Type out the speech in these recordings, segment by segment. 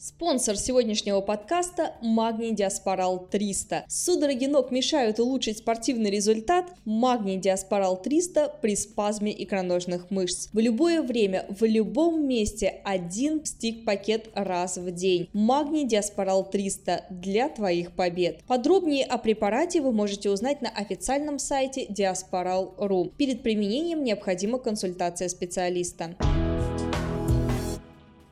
Спонсор сегодняшнего подкаста – Магний Диаспорал 300. Судороги ног мешают улучшить спортивный результат? Магний Диаспорал 300 при спазме икроножных мышц. В любое время, в любом месте один стик-пакет раз в день. Магний Диаспорал 300 для твоих побед. Подробнее о препарате вы можете узнать на официальном сайте diasporal.ru. Перед применением необходима консультация специалиста.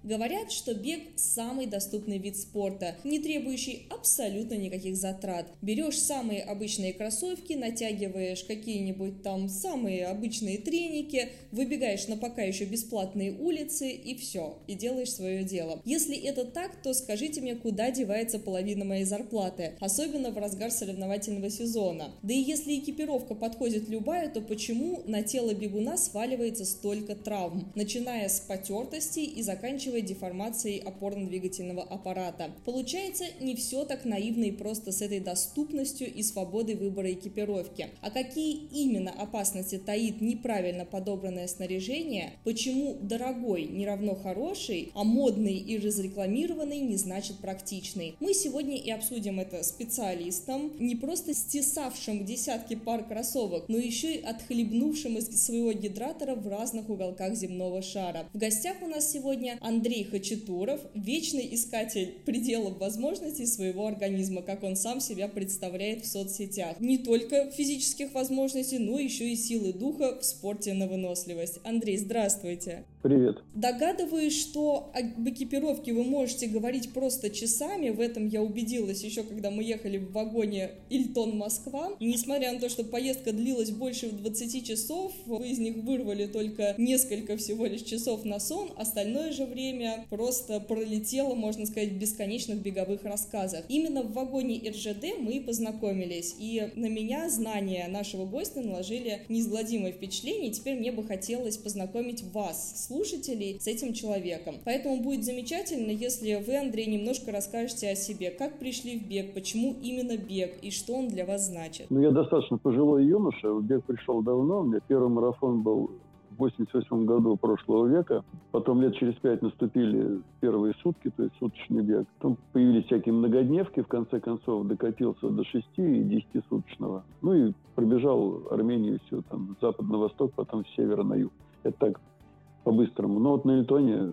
Говорят, что бег – самый доступный вид спорта, не требующий абсолютно никаких затрат. Берешь самые обычные кроссовки, натягиваешь какие-нибудь там самые обычные треники, выбегаешь на пока еще бесплатные улицы и все, и делаешь свое дело. Если это так, то скажите мне, куда девается половина моей зарплаты, особенно в разгар соревновательного сезона. Да и если экипировка подходит любая, то почему на тело бегуна сваливается столько травм, начиная с потертостей и заканчивая заканчивая деформацией опорно-двигательного аппарата. Получается, не все так наивно и просто с этой доступностью и свободой выбора экипировки. А какие именно опасности таит неправильно подобранное снаряжение, почему дорогой не равно хороший, а модный и разрекламированный не значит практичный. Мы сегодня и обсудим это специалистом, не просто стесавшим десятки пар кроссовок, но еще и отхлебнувшим из своего гидратора в разных уголках земного шара. В гостях у нас сегодня Андрей Андрей Хачатуров, вечный искатель пределов возможностей своего организма, как он сам себя представляет в соцсетях. Не только физических возможностей, но еще и силы духа в спорте на выносливость. Андрей, здравствуйте. Привет. Догадываюсь, что об экипировке вы можете говорить просто часами. В этом я убедилась еще, когда мы ехали в вагоне Ильтон-Москва. И несмотря на то, что поездка длилась больше 20 часов, вы из них вырвали только несколько всего лишь часов на сон, остальное же время просто пролетело, можно сказать, в бесконечных беговых рассказах. Именно в вагоне РЖД мы и познакомились, и на меня знания нашего гостя наложили неизгладимое впечатление, и теперь мне бы хотелось познакомить вас с слушателей с этим человеком. Поэтому будет замечательно, если вы, Андрей, немножко расскажете о себе, как пришли в бег, почему именно бег и что он для вас значит. Ну, я достаточно пожилой юноша, в бег пришел давно, у меня первый марафон был в 88 году прошлого века. Потом лет через пять наступили первые сутки, то есть суточный бег. Потом появились всякие многодневки, в конце концов докатился до 6 и 10 суточного. Ну и пробежал Армению все там с запада на восток, потом с севера на юг. Это так по-быстрому. Но вот на Эльтоне,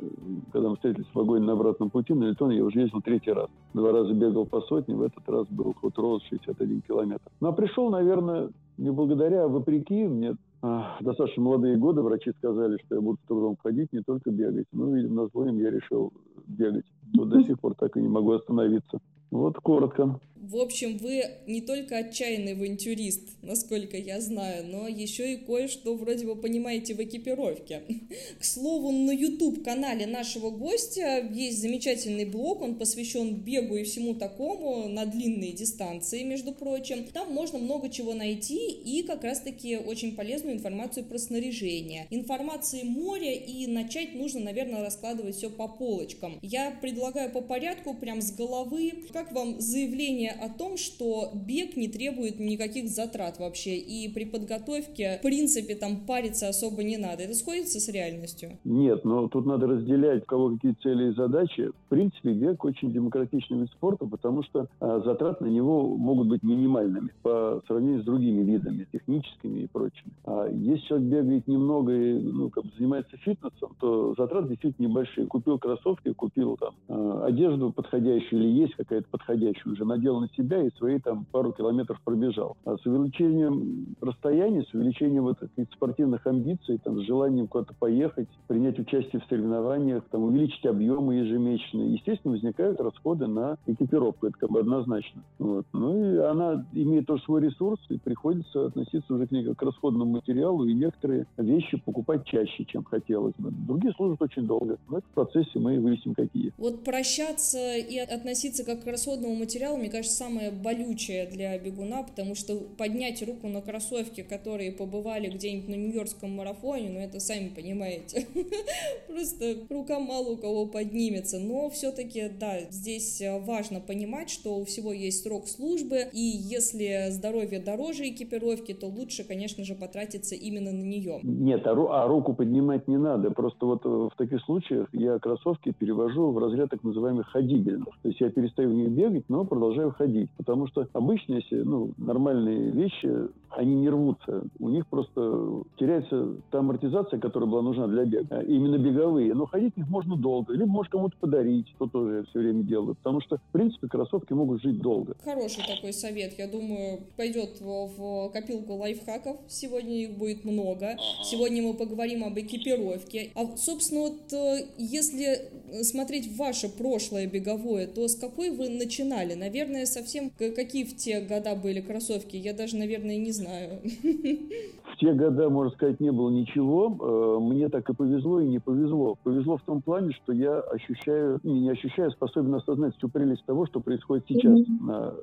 когда мы встретились в вагоне на обратном пути, на Эльтоне я уже ездил третий раз. Два раза бегал по сотне, в этот раз был ход роуз 61 километр. Ну, а пришел, наверное, не благодаря, а вопреки. Мне а, достаточно молодые годы врачи сказали, что я буду с трудом ходить, не только бегать. Ну, видимо, на зло им я решил бегать. Но до сих пор так и не могу остановиться. Вот коротко. В общем, вы не только отчаянный авантюрист, насколько я знаю, но еще и кое-что вроде бы понимаете в экипировке. К слову, на YouTube-канале нашего гостя есть замечательный блог, он посвящен бегу и всему такому на длинные дистанции, между прочим. Там можно много чего найти и как раз-таки очень полезную информацию про снаряжение. Информации море и начать нужно, наверное, раскладывать все по полочкам. Я предлагаю по порядку, прям с головы. Как вам заявление о том, что бег не требует никаких затрат вообще, и при подготовке, в принципе, там париться особо не надо. Это сходится с реальностью? Нет, но тут надо разделять, у кого какие цели и задачи. В принципе, бег очень демократичный вид спорта, потому что а, затрат на него могут быть минимальными по сравнению с другими видами, техническими и прочими. А если человек бегает немного и ну, как бы занимается фитнесом, то затраты действительно небольшие. Купил кроссовки, купил там э, одежду подходящую или есть какая-то подходящая, уже надел на себя и свои там пару километров пробежал. А с увеличением расстояния, с увеличением вот этих спортивных амбиций, там, с желанием куда-то поехать, принять участие в соревнованиях, там, увеличить объемы ежемесячные, естественно, возникают расходы на экипировку, это как бы однозначно. Вот. Ну и она имеет тоже свой ресурс, и приходится относиться уже к ней как к расходному материалу, и некоторые вещи покупать чаще, чем хотелось бы. Другие служат очень долго. В этом процессе мы выясним, какие. Вот прощаться и относиться как к расходному материалу, мне кажется, даже самое болючее для бегуна, потому что поднять руку на кроссовки, которые побывали где-нибудь на Нью-Йоркском марафоне, ну это сами понимаете, просто рука мало у кого поднимется, но все-таки, да, здесь важно понимать, что у всего есть срок службы, и если здоровье дороже экипировки, то лучше, конечно же, потратиться именно на нее. Нет, а, а руку поднимать не надо, просто вот в таких случаях я кроссовки перевожу в разряд так называемых ходибельных. То есть я перестаю в них бегать, но продолжаю ходить. Потому что обычно, если ну, нормальные вещи, они не рвутся. У них просто теряется та амортизация, которая была нужна для бега. Именно беговые. Но ходить в них можно долго. Либо можешь кому-то подарить, что тоже я все время делаю. Потому что, в принципе, кроссовки могут жить долго. Хороший такой совет. Я думаю, пойдет в, в копилку лайфхаков. Сегодня их будет много. Сегодня мы поговорим об экипировке. А, собственно, вот э, если смотреть ваше прошлое беговое, то с какой вы начинали? Наверное, совсем какие в те года были кроссовки? Я даже, наверное, не знаю. В те года, можно сказать, не было ничего. Э, мне так и повезло, и не повезло. Повезло в том плане, что я ощущаю, не, не ощущаю, способен осознать всю прелесть того, что происходит сейчас mm-hmm. на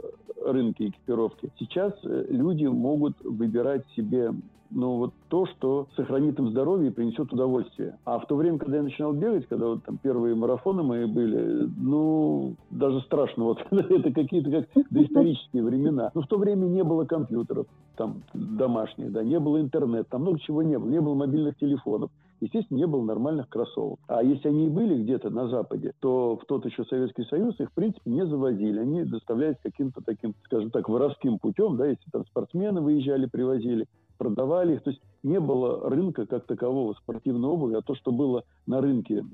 рынке экипировки. Сейчас э, люди могут выбирать себе ну, вот то, что сохранит им здоровье и принесет удовольствие. А в то время, когда я начинал бегать, когда вот там первые марафоны мои были, ну, даже страшно, вот это какие-то как доисторические времена. Но в то время не было компьютеров там домашних, да, не было интернета, там много чего не было, не было мобильных телефонов естественно, не было нормальных кроссовок. А если они и были где-то на Западе, то в тот еще Советский Союз их, в принципе, не завозили. Они доставлялись каким-то таким, скажем так, воровским путем, да, если там спортсмены выезжали, привозили продавали их. То есть не было рынка как такового спортивной обуви, а то, что было на рынке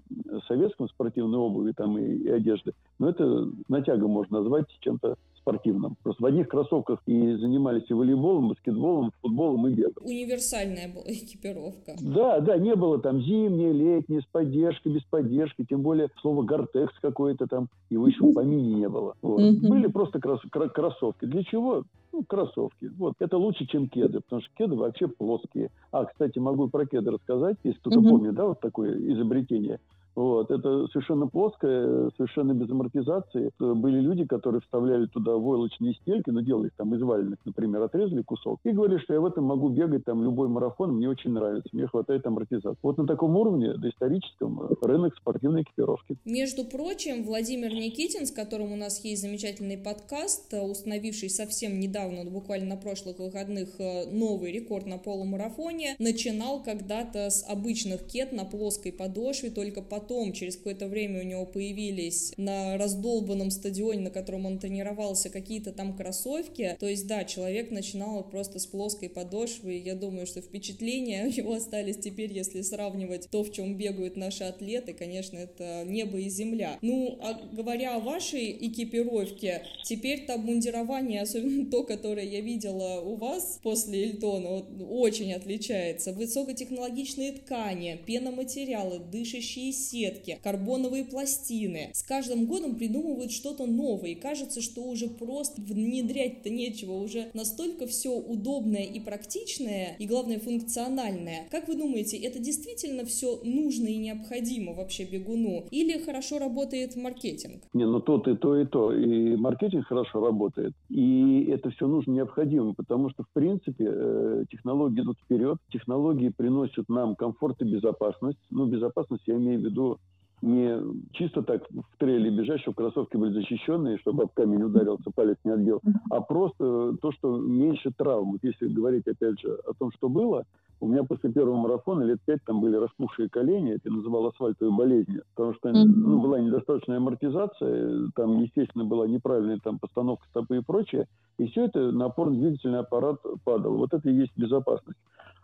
советском спортивной обуви там, и, и одежды, ну, это натяга можно назвать чем-то спортивным. Просто в одних кроссовках и занимались и волейболом, и баскетболом, и футболом, и бегом. Универсальная была экипировка. Да, да, не было там зимнее, летнее, с поддержкой, без поддержки, тем более слово «гортекс» какое-то там, его еще в помине не было. Вот. Mm-hmm. Были просто кросс- кроссовки. Для чего? Ну, кроссовки. Вот. Это лучше, чем кеды, потому что кеды вообще плоские. А, кстати, могу про кеды рассказать, если кто-то mm-hmm. помнит, да, вот такое изобретение. Вот. Это совершенно плоское, совершенно без амортизации. Были люди, которые вставляли туда войлочные стельки, но делали их там из валенок, например, отрезали кусок, и говорили, что я в этом могу бегать там любой марафон, мне очень нравится, мне хватает амортизации. Вот на таком уровне, доисторическом, рынок спортивной экипировки. Между прочим, Владимир Никитин, с которым у нас есть замечательный подкаст, установивший совсем недавно, буквально на прошлых выходных, э, новый рекорд на полумарафоне, начинал когда-то с обычных кет на плоской подошве, только потом потом, через какое-то время у него появились на раздолбанном стадионе, на котором он тренировался, какие-то там кроссовки. То есть, да, человек начинал просто с плоской подошвы, и я думаю, что впечатления у него остались теперь, если сравнивать то, в чем бегают наши атлеты, конечно, это небо и земля. Ну, а говоря о вашей экипировке, теперь-то обмундирование, особенно то, которое я видела у вас после Эльтона, вот, очень отличается. Высокотехнологичные ткани, пеноматериалы, дышащие силы, сетки, карбоновые пластины. С каждым годом придумывают что-то новое, и кажется, что уже просто внедрять-то нечего, уже настолько все удобное и практичное, и главное функциональное. Как вы думаете, это действительно все нужно и необходимо вообще бегуну? Или хорошо работает маркетинг? Не, ну то и то, и то. И маркетинг хорошо работает. И это все нужно необходимо, потому что, в принципе, э, технологии идут вперед, технологии приносят нам комфорт и безопасность. Ну, безопасность я имею в виду не чисто так в трейле бежать, чтобы кроссовки были защищенные, чтобы об камень ударился, палец не отбил, а просто то, что меньше травм. Вот если говорить, опять же, о том, что было, у меня после первого марафона лет пять там были распухшие колени, это я называл асфальтовой болезнью, потому что ну, была недостаточная амортизация, там, естественно, была неправильная там постановка стопы и прочее, и все это на опорно-двигательный аппарат падал. Вот это и есть безопасность.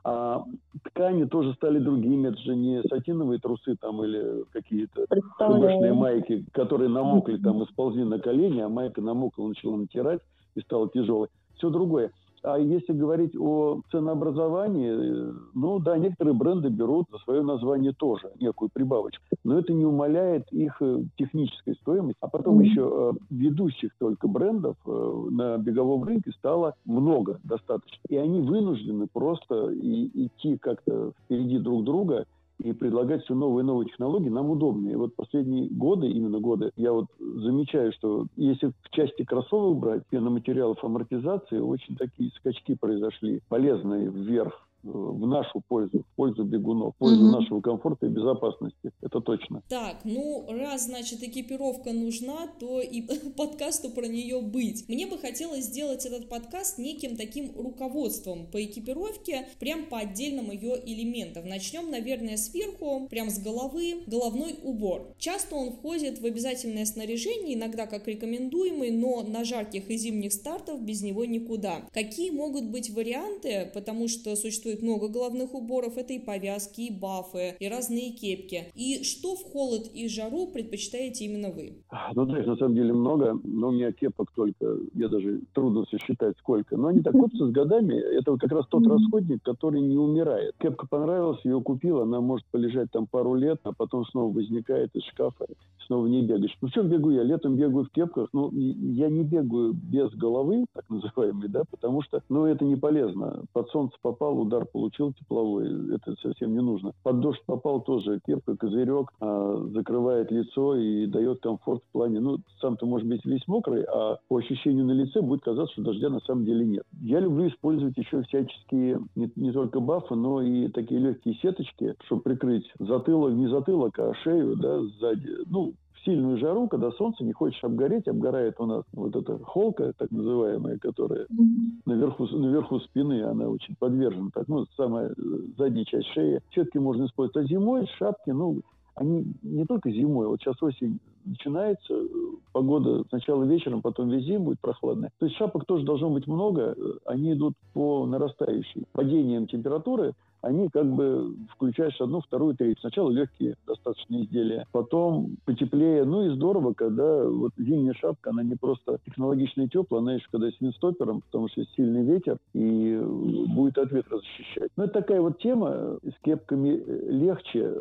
А ткани тоже стали другими. Это же не сатиновые трусы там или какие-то рубашные майки, которые намокли там и сползли на колени, а майка намокла, начала натирать и стала тяжелой. Все другое. А если говорить о ценообразовании, ну да, некоторые бренды берут за свое название тоже некую прибавочку. Но это не умаляет их э, технической стоимости. А потом mm-hmm. еще э, ведущих только брендов э, на беговом рынке стало много достаточно. И они вынуждены просто идти как-то впереди друг друга и предлагать все новые и новые технологии нам удобнее. И вот последние годы, именно годы, я вот замечаю, что если в части кроссовок брать, пеноматериалов амортизации, очень такие скачки произошли, полезные вверх в нашу пользу, в пользу бегунов, в пользу угу. нашего комфорта и безопасности. Это точно. Так, ну раз, значит, экипировка нужна, то и подкасту про нее быть. Мне бы хотелось сделать этот подкаст неким таким руководством по экипировке, прям по отдельным ее элементам. Начнем, наверное, сверху, прям с головы. Головной убор. Часто он входит в обязательное снаряжение, иногда как рекомендуемый, но на жарких и зимних стартов без него никуда. Какие могут быть варианты, потому что существует существует много головных уборов, это и повязки, и бафы, и разные кепки. И что в холод и жару предпочитаете именно вы? Ну, их на самом деле много, но у меня кепок только, я даже трудно сосчитать сколько. Но они так копятся с годами, это как раз тот расходник, который не умирает. Кепка понравилась, ее купил, она может полежать там пару лет, а потом снова возникает из шкафа, снова не бегаешь. Ну, в чем бегу я? Летом бегаю в кепках, ну, я не бегаю без головы, так называемой, да, потому что, ну, это не полезно. Под солнце попал, удар удар получил тепловой, это совсем не нужно. Под дождь попал тоже кепка, козырек, а, закрывает лицо и дает комфорт в плане, ну, сам-то может быть весь мокрый, а по ощущению на лице будет казаться, что дождя на самом деле нет. Я люблю использовать еще всяческие, не, не только бафы, но и такие легкие сеточки, чтобы прикрыть затылок, не затылок, а шею, да, сзади. Ну, сильную жару, когда солнце не хочешь обгореть, обгорает у нас вот эта холка, так называемая, которая наверху, наверху спины, она очень подвержена, так, ну, самая э, задняя часть шеи. Сетки можно использовать. А зимой шапки, ну, они не только зимой, вот сейчас осень начинается, э, погода сначала вечером, потом весь день будет прохладная. То есть шапок тоже должно быть много, э, они идут по нарастающей. Падением температуры они как бы включаешь одну, вторую, третью. Сначала легкие достаточно изделия, потом потеплее. Ну и здорово, когда вот зимняя шапка, она не просто технологично и теплая, она еще когда с винстопером, потому что сильный ветер и будет от ветра защищать. Но это такая вот тема с кепками легче,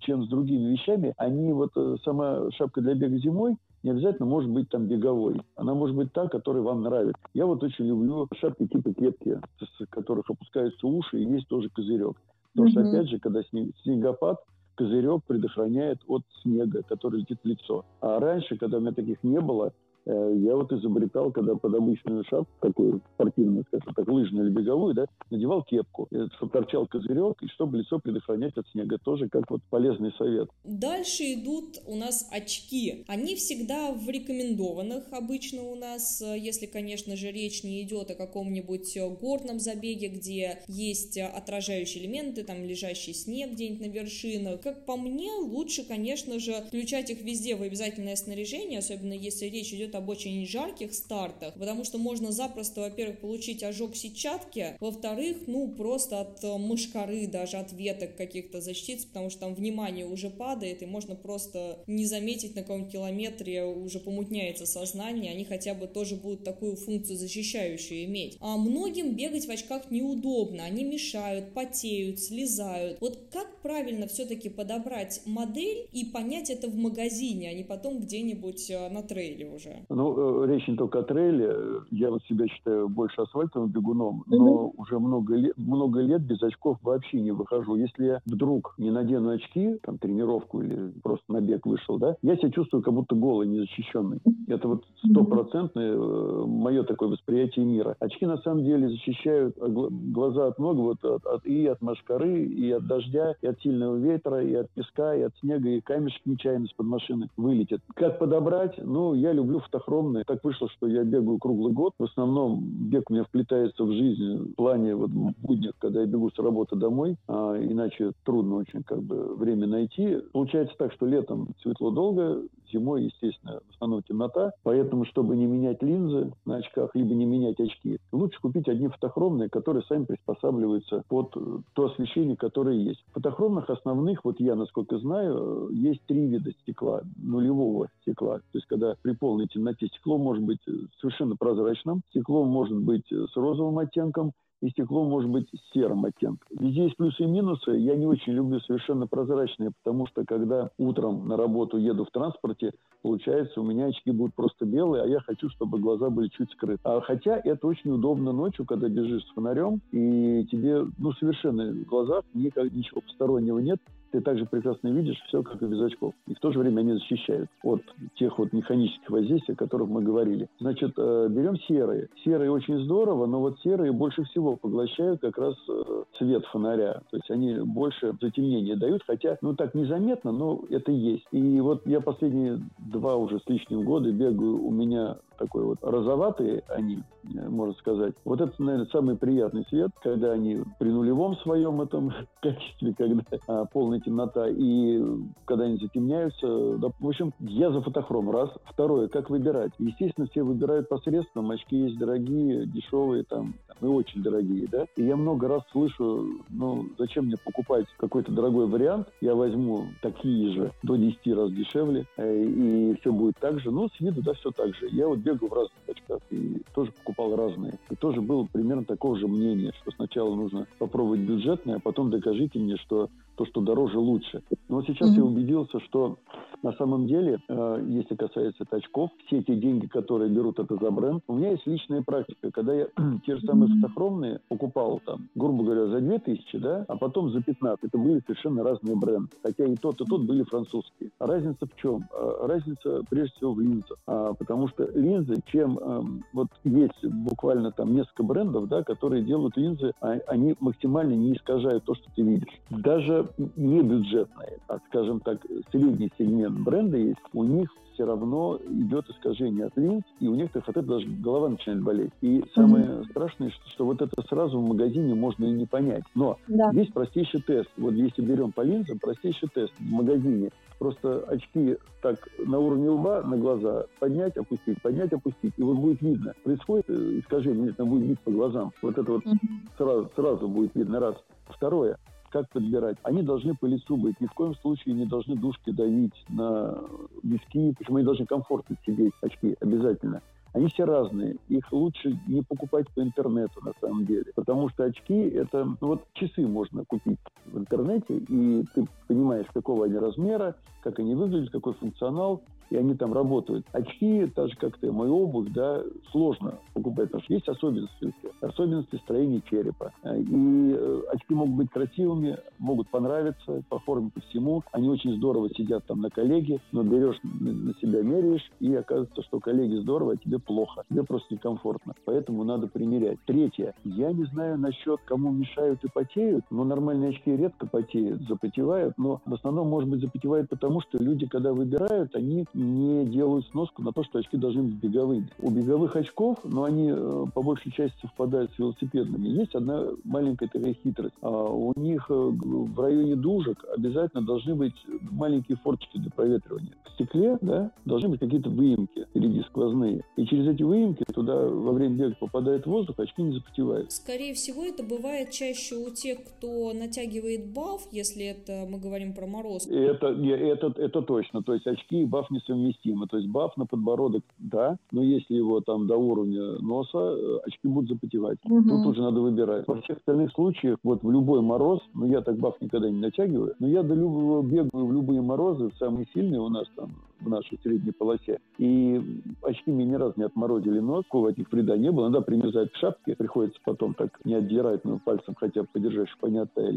чем с другими вещами. Они вот э, сама шапка для бега зимой, не обязательно может быть там беговой. Она может быть та, которая вам нравится. Я вот очень люблю шапки типа кепки, с которых опускаются уши, и есть тоже козырек. Потому mm-hmm. что, опять же, когда снегопад, козырек предохраняет от снега, который летит в лицо. А раньше, когда у меня таких не было, я вот изобретал, когда под обычную шапку, такую спортивную, скажем так, лыжную или беговую, да, надевал кепку, чтобы торчал козырек, и чтобы лицо предохранять от снега. Тоже как вот полезный совет. Дальше идут у нас очки. Они всегда в рекомендованных обычно у нас, э, если, конечно же, речь не идет о каком-нибудь э, горном забеге, где есть отражающие элементы, там лежащий снег где-нибудь на вершинах. Как по мне, лучше, конечно же, включать их везде в обязательное снаряжение, особенно если речь идет идет об очень жарких стартах, потому что можно запросто, во-первых, получить ожог сетчатки, во-вторых, ну, просто от э, мышкары, даже от веток каких-то защититься, потому что там внимание уже падает, и можно просто не заметить на каком километре уже помутняется сознание, они хотя бы тоже будут такую функцию защищающую иметь. А многим бегать в очках неудобно, они мешают, потеют, слезают. Вот как правильно все-таки подобрать модель и понять это в магазине, а не потом где-нибудь э, на трейле уже? Ну, э, речь не только о трейле. Я вот себя считаю больше асфальтовым бегуном, но mm-hmm. уже много лет, много лет без очков вообще не выхожу. Если я вдруг не надену очки, там, тренировку или просто на бег вышел, да, я себя чувствую как будто голый, незащищенный. Это вот стопроцентное э, мое такое восприятие мира. Очки на самом деле защищают глаза от много, вот от, от, и от машкары, и от дождя, и от сильного ветра, и от песка, и от снега, и камешек нечаянно из-под машины вылетит. Как подобрать? Ну, я люблю фотохромные. Так вышло, что я бегаю круглый год. В основном бег у меня вплетается в жизнь в плане вот буднях, когда я бегу с работы домой, а иначе трудно очень как бы время найти. Получается так, что летом светло долго, зимой, естественно, в основном темнота. Поэтому, чтобы не менять линзы на очках, либо не менять очки, лучше купить одни фотохромные, которые сами приспосабливаются под то освещение, которое есть. Фотохромных основных, вот я, насколько знаю, есть три вида стекла, нулевого стекла. То есть, когда при полной темноте стекло может быть совершенно прозрачным, стекло может быть с розовым оттенком, и стекло может быть серым оттенком. Везде есть плюсы и минусы. Я не очень люблю совершенно прозрачные, потому что когда утром на работу еду в транспорте, получается, у меня очки будут просто белые, а я хочу, чтобы глаза были чуть скрыты. А хотя это очень удобно ночью, когда бежишь с фонарем, и тебе ну, совершенно в глазах никак, ничего постороннего нет, ты также прекрасно видишь все, как и без очков. И в то же время они защищают от тех вот механических воздействий, о которых мы говорили. Значит, э, берем серые. Серые очень здорово, но вот серые больше всего поглощают как раз э, цвет фонаря. То есть они больше затемнения дают, хотя, ну так незаметно, но это есть. И вот я последние два уже с лишним года бегаю, у меня такой вот розоватые они, э, можно сказать. Вот это, наверное, самый приятный цвет, когда они при нулевом своем этом качестве, когда а, полная темнота, и когда они затемняются. Да, в общем, я за фотохром, раз. Второе, как выбирать? Естественно, все выбирают посредством. Очки есть дорогие, дешевые, там, там и очень дорогие, да. И я много раз слышу, ну, зачем мне покупать какой-то дорогой вариант, я возьму такие же до 10 раз дешевле, э, и все будет так же. Ну, с виду, да, все так же. Я вот бегал в разных очках и тоже покупал разные. И тоже было примерно такого же мнения, что сначала нужно попробовать бюджетное, а потом докажите мне, что то, что дороже, лучше. Но сейчас mm-hmm. я убедился, что на самом деле, э, если касается очков, все эти деньги, которые берут это за бренд, у меня есть личная практика, когда я те же самые фотохромные покупал там, грубо говоря, за 2000, да, а потом за 15. Это были совершенно разные бренды. Хотя и тот, и тот были французские. А разница в чем? А разница прежде всего в линзах. А, потому что линзы, чем а, вот есть буквально там несколько брендов, да, которые делают линзы, а, они максимально не искажают то, что ты видишь. Даже не бюджетные, а, скажем так, средний сегмент бренда есть, у них все равно идет искажение от линз, и у некоторых от этого даже голова начинает болеть. И самое mm-hmm. страшное, что, что вот это сразу в магазине можно и не понять. Но да. есть простейший тест. Вот если берем по линзам, простейший тест в магазине. Просто очки так на уровне лба, на глаза, поднять, опустить, поднять, опустить. И вот будет видно. Происходит э, искажение, это будет видно по глазам. Вот это вот mm-hmm. сразу, сразу будет видно. Раз. Второе как подбирать. Они должны по лицу быть. Ни в коем случае не должны дужки давить на виски. Почему они должны комфортно сидеть, очки, обязательно. Они все разные. Их лучше не покупать по интернету, на самом деле. Потому что очки – это... Ну, вот часы можно купить в интернете, и ты понимаешь, какого они размера, как они выглядят, какой функционал и они там работают. Очки, так же как и мой обувь, да, сложно покупать, потому что есть особенности, особенности строения черепа. И э, очки могут быть красивыми, могут понравиться по форме, по всему. Они очень здорово сидят там на коллеге, но берешь на себя, меряешь, и оказывается, что коллеге здорово, а тебе плохо. Тебе просто некомфортно. Поэтому надо примерять. Третье. Я не знаю насчет, кому мешают и потеют, но нормальные очки редко потеют, запотевают, но в основном, может быть, запотевают потому, что люди, когда выбирают, они делают сноску на то, что очки должны быть беговыми. У беговых очков, но они э, по большей части совпадают с велосипедными, есть одна маленькая такая хитрость. А у них э, в районе дужек обязательно должны быть маленькие форточки для проветривания. В стекле да, должны быть какие-то выемки впереди сквозные. И через эти выемки туда во время бега попадает воздух, очки не запотевают. Скорее всего, это бывает чаще у тех, кто натягивает баф, если это мы говорим про мороз. Это, это, это точно. То есть очки и баф не совместимы. То есть баф на подбородок, да, но если его там до уровня носа, э, очки будут запотевать. Угу. Тут уже надо выбирать. Во всех остальных случаях, вот в любой мороз, ну я так баф никогда не натягиваю, но я до любого бегаю в любые морозы, самые сильные у нас там в нашей средней полосе. И очки мне ни разу не отморозили нос, от них вреда не было. Иногда примерзает к шапке, приходится потом так не отдирать, но пальцем хотя бы подержать, чтобы.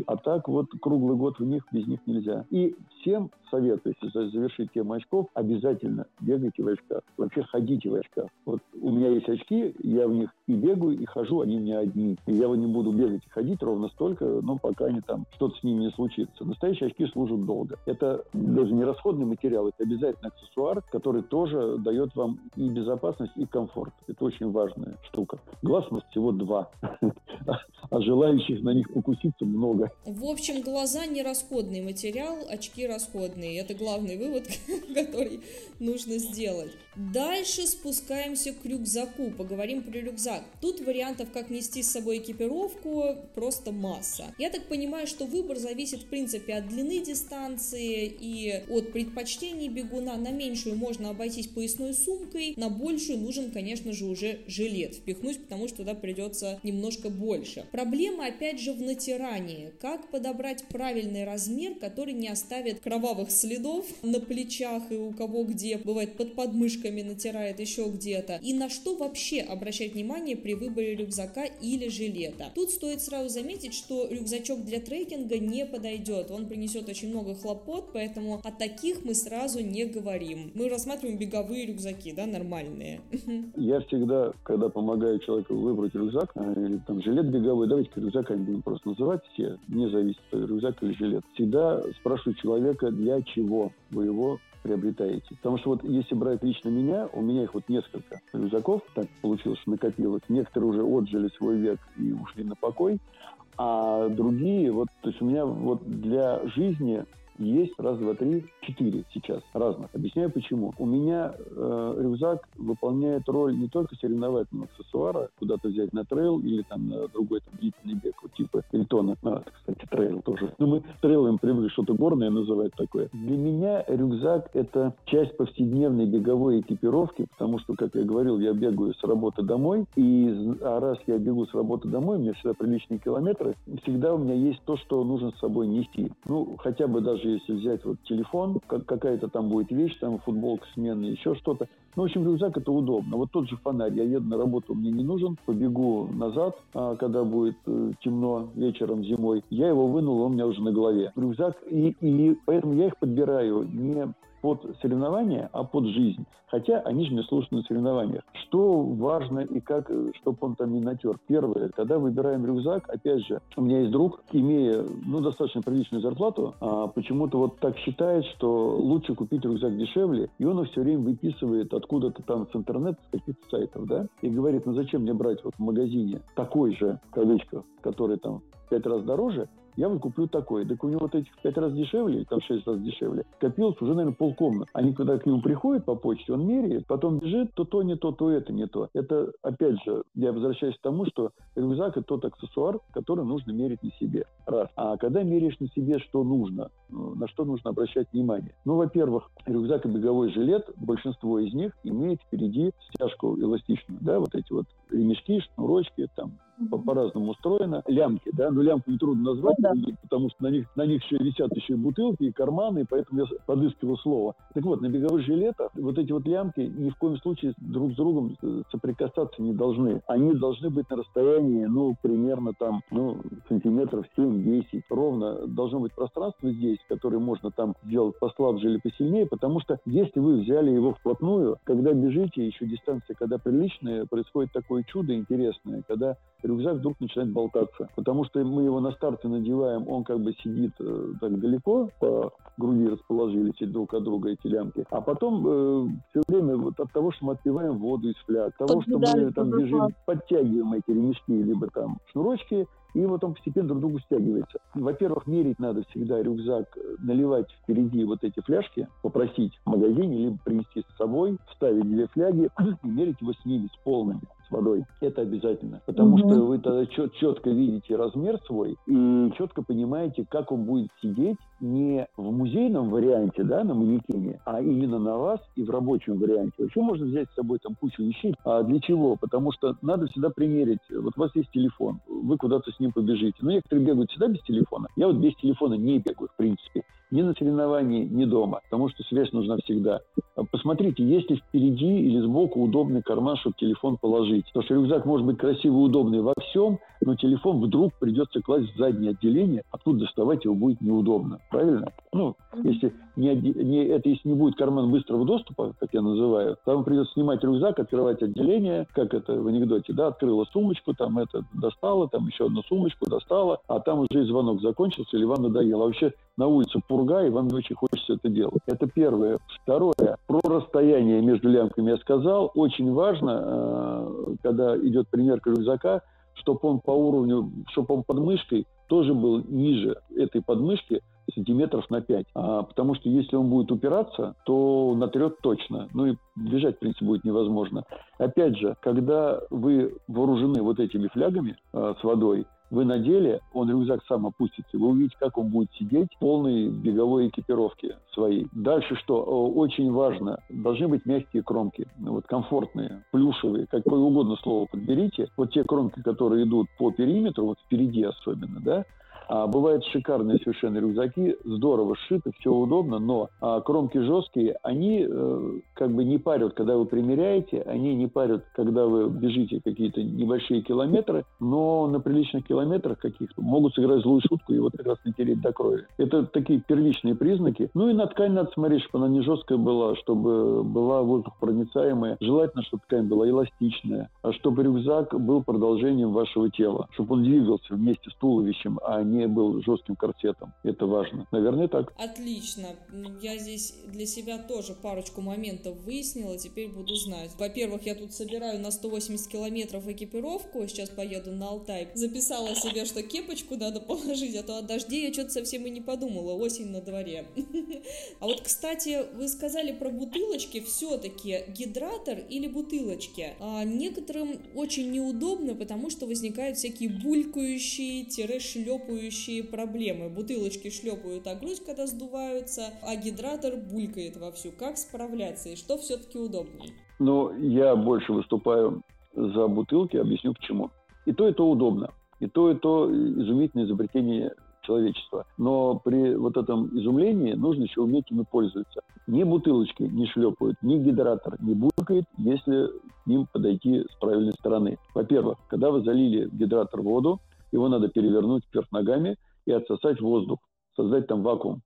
А так вот круглый год в них, без них нельзя. И всем советую, если завершить тему очков, обязательно бегайте в очках. Вообще ходите в очках. Вот у меня есть очки, я в них и бегаю, и хожу, они у меня одни. И я не буду бегать и ходить ровно столько, но пока они там что-то с ними не случится. Настоящие очки служат долго. Это даже не расходный материал, это обязательно аксессуар, который тоже дает вам и безопасность, и комфорт. Это очень важная штука. Глаз у нас всего два, а желающих на них покуситься много. В общем, глаза не расходный материал, очки расходные. Это главный вывод, который нужно сделать. Дальше спускаемся к рюкзаку. Поговорим про рюкзак. Тут вариантов, как нести с собой экипировку, просто масса. Я так понимаю, что выбор зависит, в принципе, от длины дистанции и от предпочтений бегуна на меньшую можно обойтись поясной сумкой, на большую нужен, конечно же, уже жилет впихнуть, потому что туда придется немножко больше. Проблема, опять же, в натирании. Как подобрать правильный размер, который не оставит кровавых следов на плечах и у кого где, бывает под подмышками натирает еще где-то. И на что вообще обращать внимание при выборе рюкзака или жилета. Тут стоит сразу заметить, что рюкзачок для трекинга не подойдет. Он принесет очень много хлопот, поэтому о таких мы сразу не говорим. Мы рассматриваем беговые рюкзаки, да, нормальные. Я всегда, когда помогаю человеку выбрать рюкзак а, или там жилет беговой, давайте рюкзаками будем просто называть все, не зависит, рюкзак или жилет. Всегда спрашиваю человека, для чего вы его приобретаете. Потому что вот если брать лично меня, у меня их вот несколько рюкзаков, так получилось, накопилось. Некоторые уже отжили свой век и ушли на покой, а другие, вот, то есть у меня вот для жизни есть раз, два, три, четыре сейчас разных. Объясняю почему. У меня э, рюкзак выполняет роль не только соревновательного аксессуара, куда-то взять на трейл или там на другой там, длительный бег, вот, типа Эльтона. А, кстати, трейл тоже. Ну, мы трейлом привыкли что-то горное называть такое. Для меня рюкзак – это часть повседневной беговой экипировки, потому что, как я говорил, я бегаю с работы домой, и а раз я бегу с работы домой, у меня всегда приличные километры, всегда у меня есть то, что нужно с собой нести. Ну, хотя бы даже даже если взять вот телефон, как, какая-то там будет вещь, там футболка сменная, еще что-то. Ну, в общем, рюкзак это удобно. Вот тот же фонарь. Я еду на работу, мне не нужен. Побегу назад, а, когда будет э, темно вечером зимой. Я его вынул, он у меня уже на голове. Рюкзак. И, и поэтому я их подбираю не под соревнования, а под жизнь. Хотя они же мне служат на соревнованиях. Что важно и как, чтобы он там не натер? Первое, когда выбираем рюкзак, опять же, у меня есть друг, имея ну, достаточно приличную зарплату, а почему-то вот так считает, что лучше купить рюкзак дешевле, и он все время выписывает откуда-то там с интернета, с каких-то сайтов, да, и говорит, ну зачем мне брать вот в магазине такой же, в который там пять раз дороже, я вот куплю такой. Так у него вот этих пять раз дешевле, там шесть раз дешевле, копилось уже, наверное, полкомнаты. Они когда к нему приходят по почте, он меряет, потом бежит, то то не то, то это не то. Это, опять же, я возвращаюсь к тому, что рюкзак – это тот аксессуар, который нужно мерить на себе. Раз. А когда меряешь на себе, что нужно, ну, на что нужно обращать внимание? Ну, во-первых, рюкзак и беговой жилет, большинство из них имеет впереди стяжку эластичную, да, вот эти вот ремешки, шнурочки, там по-разному устроено. Лямки, да, но лямку не трудно назвать, ну, да. потому что на них, на них еще висят еще и бутылки, и карманы, и поэтому я подыскивал слово. Так вот, на беговых жилетах вот эти вот лямки ни в коем случае друг с другом э, соприкасаться не должны. Они должны быть на расстоянии, ну, примерно там, ну, сантиметров 7-10. Ровно должно быть пространство здесь, которое можно там сделать послабже или посильнее, потому что если вы взяли его вплотную, когда бежите, еще дистанция, когда приличная, происходит такое чудо интересное, когда рюкзак вдруг начинает болтаться. Потому что мы его на старте надеваем, он как бы сидит э, так далеко, по груди расположились друг от друга эти лямки. А потом э, все время вот от того, что мы отпиваем воду из фляг, от того, что мы там бежим, подтягиваем эти ремешки, либо там шнурочки, и вот он постепенно друг другу стягивается. Во-первых, мерить надо всегда рюкзак, э, наливать впереди вот эти фляжки, попросить в магазине, либо принести с собой, вставить две фляги и мерить его с ними, с полными с водой. Это обязательно. Потому угу. что вы тогда чет, четко видите размер свой и четко понимаете, как он будет сидеть не в музейном варианте, да, на манекене, а именно на вас и в рабочем варианте. Вообще можно взять с собой там кучу вещей. А для чего? Потому что надо всегда примерить. Вот у вас есть телефон, вы куда-то с ним побежите. Но некоторые бегают всегда без телефона. Я вот без телефона не бегаю, в принципе ни на соревновании, ни дома, потому что связь нужна всегда. Посмотрите, есть ли впереди или сбоку удобный карман, чтобы телефон положить. Потому что рюкзак может быть красивый и удобный во всем, но телефон вдруг придется класть в заднее отделение, откуда доставать его будет неудобно. Правильно? Ну, если не, не, это если не будет карман быстрого доступа, как я называю, то вам придется снимать рюкзак, открывать отделение, как это в анекдоте, да, открыла сумочку, там это достала, там еще одну сумочку достала, а там уже и звонок закончился или вам надоело. А вообще на улице пурга, и вам не очень хочется это делать. Это первое. Второе. Про расстояние между лямками я сказал. Очень важно, э, когда идет примерка рюкзака, чтобы он по уровню, чтобы он под тоже был ниже этой подмышки сантиметров на 5. А, потому что если он будет упираться, то натрет точно. Ну и бежать, в принципе, будет невозможно. Опять же, когда вы вооружены вот этими флягами а, с водой, Вы надели, он рюкзак сам опустится, вы увидите, как он будет сидеть в полной беговой экипировке своей. Дальше что? Очень важно, должны быть мягкие кромки, вот комфортные, плюшевые, какое угодно слово подберите. Вот те кромки, которые идут по периметру, вот впереди особенно, да, а бывают шикарные совершенно рюкзаки, здорово сшиты, все удобно, но а, кромки жесткие, они э, как бы не парят, когда вы примеряете, они не парят, когда вы бежите какие-то небольшие километры, но на приличных километрах каких-то могут сыграть злую шутку и вот как раз натереть до крови. Это такие первичные признаки. Ну и на ткань надо смотреть, чтобы она не жесткая была, чтобы была воздухопроницаемая. Желательно, чтобы ткань была эластичная, а чтобы рюкзак был продолжением вашего тела, чтобы он двигался вместе с туловищем, а не не был жестким корсетом. Это важно. Наверное, так. Отлично. Я здесь для себя тоже парочку моментов выяснила, теперь буду знать. Во-первых, я тут собираю на 180 километров экипировку, сейчас поеду на Алтай. Записала себе, что кепочку надо положить, а то от дождей я что-то совсем и не подумала. Осень на дворе. А вот, кстати, вы сказали про бутылочки. Все-таки гидратор или бутылочки? А некоторым очень неудобно, потому что возникают всякие булькающие-шлепающие следующие проблемы. Бутылочки шлепают о грудь, когда сдуваются, а гидратор булькает вовсю. Как справляться и что все-таки удобнее? Ну, я больше выступаю за бутылки, объясню почему. И то, и то удобно. И то, и то изумительное изобретение человечества. Но при вот этом изумлении нужно еще уметь ими пользоваться. Ни бутылочки не шлепают, ни гидратор не булькает, если к ним подойти с правильной стороны. Во-первых, когда вы залили в гидратор воду, его надо перевернуть вверх ногами и отсосать воздух, создать там вакуум.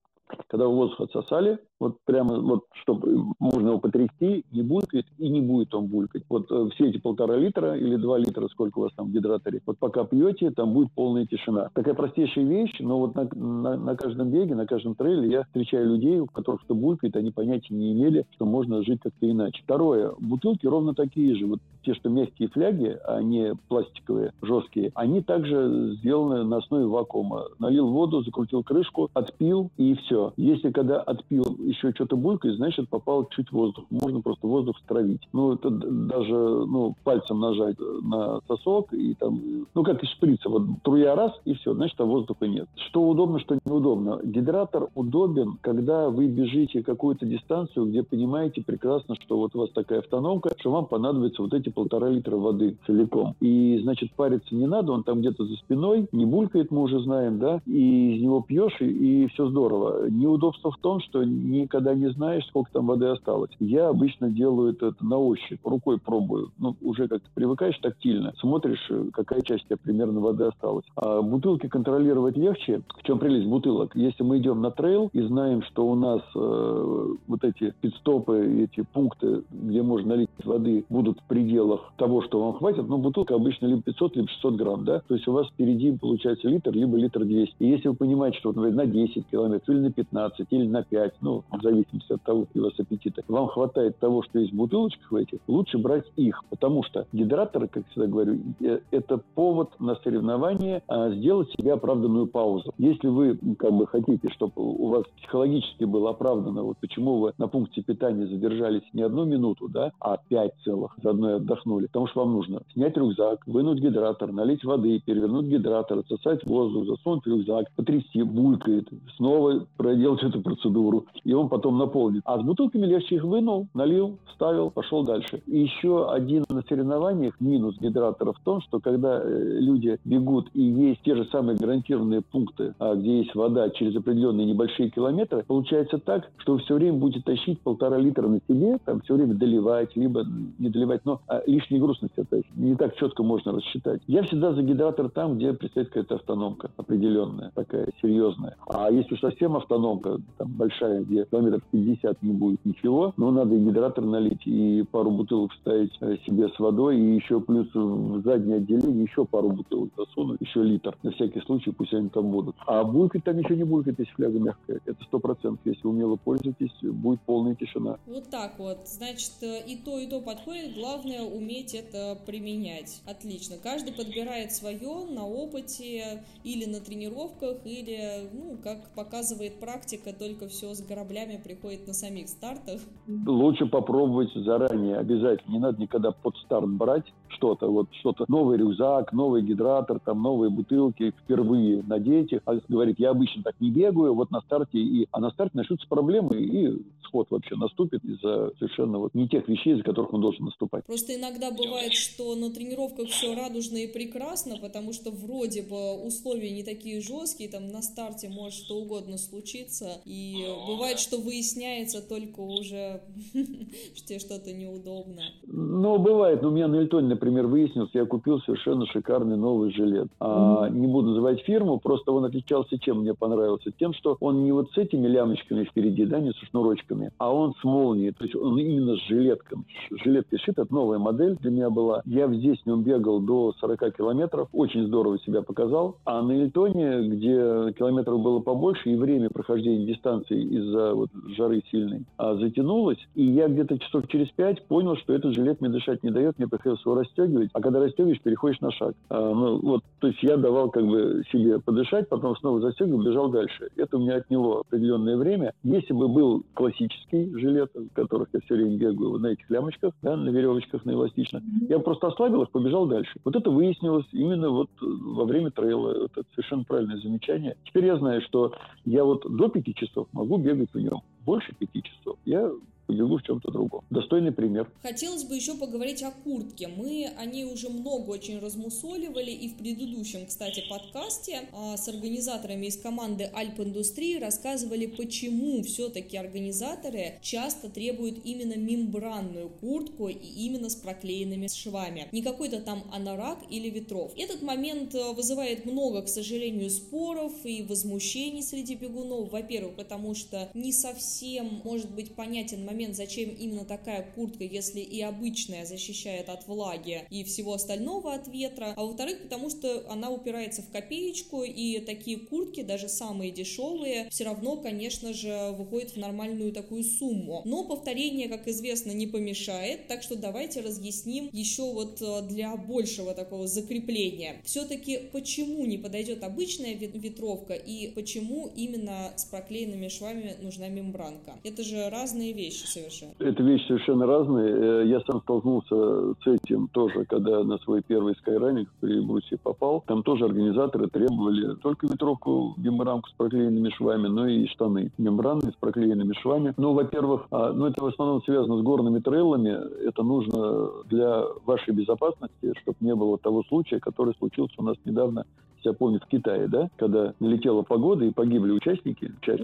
Когда воздух отсосали, вот прямо вот, чтобы можно его потрясти, не булькает и не будет он булькать. Вот э, все эти полтора литра или два литра, сколько у вас там в гидраторе, вот пока пьете, там будет полная тишина. Такая простейшая вещь, но вот на, на, на каждом беге, на каждом трейле я встречаю людей, у которых что булькает, они понятия не имели, что можно жить как-то иначе. Второе, бутылки ровно такие же, вот те, что мягкие фляги, а не пластиковые, жесткие, они также сделаны на основе вакуума. Налил воду, закрутил крышку, отпил и все. Если когда отпил еще что-то булькает, значит, попал чуть воздух. Можно просто воздух стравить. Ну, это даже, ну, пальцем нажать на сосок и там, ну, как из шприца, вот труя раз, и все, значит, там воздуха нет. Что удобно, что неудобно. Гидратор удобен, когда вы бежите какую-то дистанцию, где понимаете прекрасно, что вот у вас такая автономка, что вам понадобится вот эти полтора литра воды целиком. И, значит, париться не надо, он там где-то за спиной, не булькает, мы уже знаем, да, и из него пьешь, и, и все здорово. Неудобство в том, что не никогда не знаешь, сколько там воды осталось. Я обычно делаю это, на ощупь, рукой пробую. Ну, уже как-то привыкаешь тактильно, смотришь, э, какая часть у тебя примерно воды осталась. А бутылки контролировать легче. В чем прелесть бутылок? Если мы идем на трейл и знаем, что у нас э, вот эти пидстопы, эти пункты, где можно налить воды, будут в пределах того, что вам хватит, ну, бутылка обычно либо 500, либо 600 грамм, да? То есть у вас впереди получается литр, либо литр 200. И если вы понимаете, что, например, на 10 километров, или на 15, или на 5, ну, в зависимости от того, какие у вас аппетиты, вам хватает того, что есть в бутылочках в этих, лучше брать их, потому что гидраторы, как всегда говорю, э, это повод на соревнование а, сделать себе оправданную паузу. Если вы как бы хотите, чтобы у вас психологически было оправдано, вот почему вы на пункте питания задержались не одну минуту, да, а пять целых, заодно и отдохнули, потому что вам нужно снять рюкзак, вынуть гидратор, налить воды, перевернуть гидратор, отсосать воздух, засунуть рюкзак, потрясти, булькает, снова проделать эту процедуру, и он потом наполнит. А с бутылками легче их вынул, налил, вставил, пошел дальше. И еще один на соревнованиях минус гидратора в том, что когда э, люди бегут и есть те же самые гарантированные пункты, а, где есть вода через определенные небольшие километры, получается так, что все время будете тащить полтора литра на себе, там все время доливать, либо не доливать, но а, лишний груз на себя тащить. Не так четко можно рассчитать. Я всегда за гидратор там, где предстоит какая-то автономка определенная, такая серьезная. А если уж совсем автономка, там большая, где километров 50 не будет ничего, но надо и гидратор налить, и пару бутылок вставить э, себе с водой, и еще плюс в заднее отделение еще пару бутылок засунуть, еще литр, на всякий случай, пусть они там будут. А булькать там еще не булькает, если фляга мягкая. Это сто процентов. Если умело пользуетесь, будет полная тишина. Вот так вот. Значит, э, и то, и то подходит. Главное уметь это применять. Отлично. Каждый подбирает свое на опыте или на тренировках, или, ну, как показывает практика, только все с гробами кораблями приходит на самих стартах? Лучше попробовать заранее, обязательно. Не надо никогда под старт брать, что-то, вот что-то, новый рюкзак, новый гидратор, там новые бутылки впервые надеть. А говорит, я обычно так не бегаю, вот на старте, и, а на старте начнутся проблемы, и сход вообще наступит из-за совершенно вот не тех вещей, из-за которых он должен наступать. Просто иногда бывает, что на тренировках все радужно и прекрасно, потому что вроде бы условия не такие жесткие, там на старте может что угодно случиться, и бывает, что выясняется только уже, что что-то неудобно. Ну, бывает. У меня на Эльтоне, например, выяснилось, я купил совершенно шикарный новый жилет. А, не буду называть фирму, просто он отличался чем мне понравился? Тем, что он не вот с этими лямочками впереди, да, не со шнурочками, а он с молнией, то есть он именно с жилетком. Жилетка шит, это новая модель для меня была. Я здесь с ним бегал до 40 километров, очень здорово себя показал. А на Эльтоне, где километров было побольше, и время прохождения дистанции из-за вот жары сильной а, затянулось, и я где-то часов через пять понял, что этот жилет мне дышать не дает, мне приходилось его расстегивать, а когда расстегиваешь, переходишь на шаг. А, ну, вот, то есть я давал как бы себе подышать, потом снова застегивал, бежал дальше. Это у меня отняло определенное время. Если бы был классический жилет, в которых я все время бегаю на этих лямочках, да, на веревочках, на эластичных, я просто ослабил их, побежал дальше. Вот это выяснилось именно вот во время трейла. Это совершенно правильное замечание. Теперь я знаю, что я вот до пяти часов могу бегать в нем. Больше пяти часов я побегу в чем-то другом. Достойный пример. Хотелось бы еще поговорить о куртке. Мы о ней уже много очень размусоливали, и в предыдущем, кстати, подкасте а, с организаторами из команды Альп Индустрии рассказывали, почему все-таки организаторы часто требуют именно мембранную куртку и именно с проклеенными швами. Не какой-то там анорак или ветров. Этот момент э, вызывает много, к сожалению, споров и возмущений среди бегунов. Во-первых, потому что не совсем может быть понятен момент момент, зачем именно такая куртка, если и обычная защищает от влаги и всего остального от ветра, а во-вторых, потому что она упирается в копеечку, и такие куртки, даже самые дешевые, все равно, конечно же, выходят в нормальную такую сумму. Но повторение, как известно, не помешает, так что давайте разъясним еще вот э, для большего такого закрепления. Все-таки почему не подойдет обычная ветровка и почему именно с проклеенными швами нужна мембранка? Это же разные вещи совершенно. Это вещи совершенно разные. Э, я сам столкнулся с этим тоже, когда на свой первый скайранинг при Брусе попал. Там тоже организаторы требовали только ветровку, мембранку с проклеенными швами, но и штаны мембранные с проклеенными швами. Ну, во-первых, а, ну, это в основном связано с горными трейлами. Это нужно для вашей безопасности, чтобы не было того случая, который случился у нас недавно себя помнит в Китае, да, когда налетела погода и погибли участники, часть,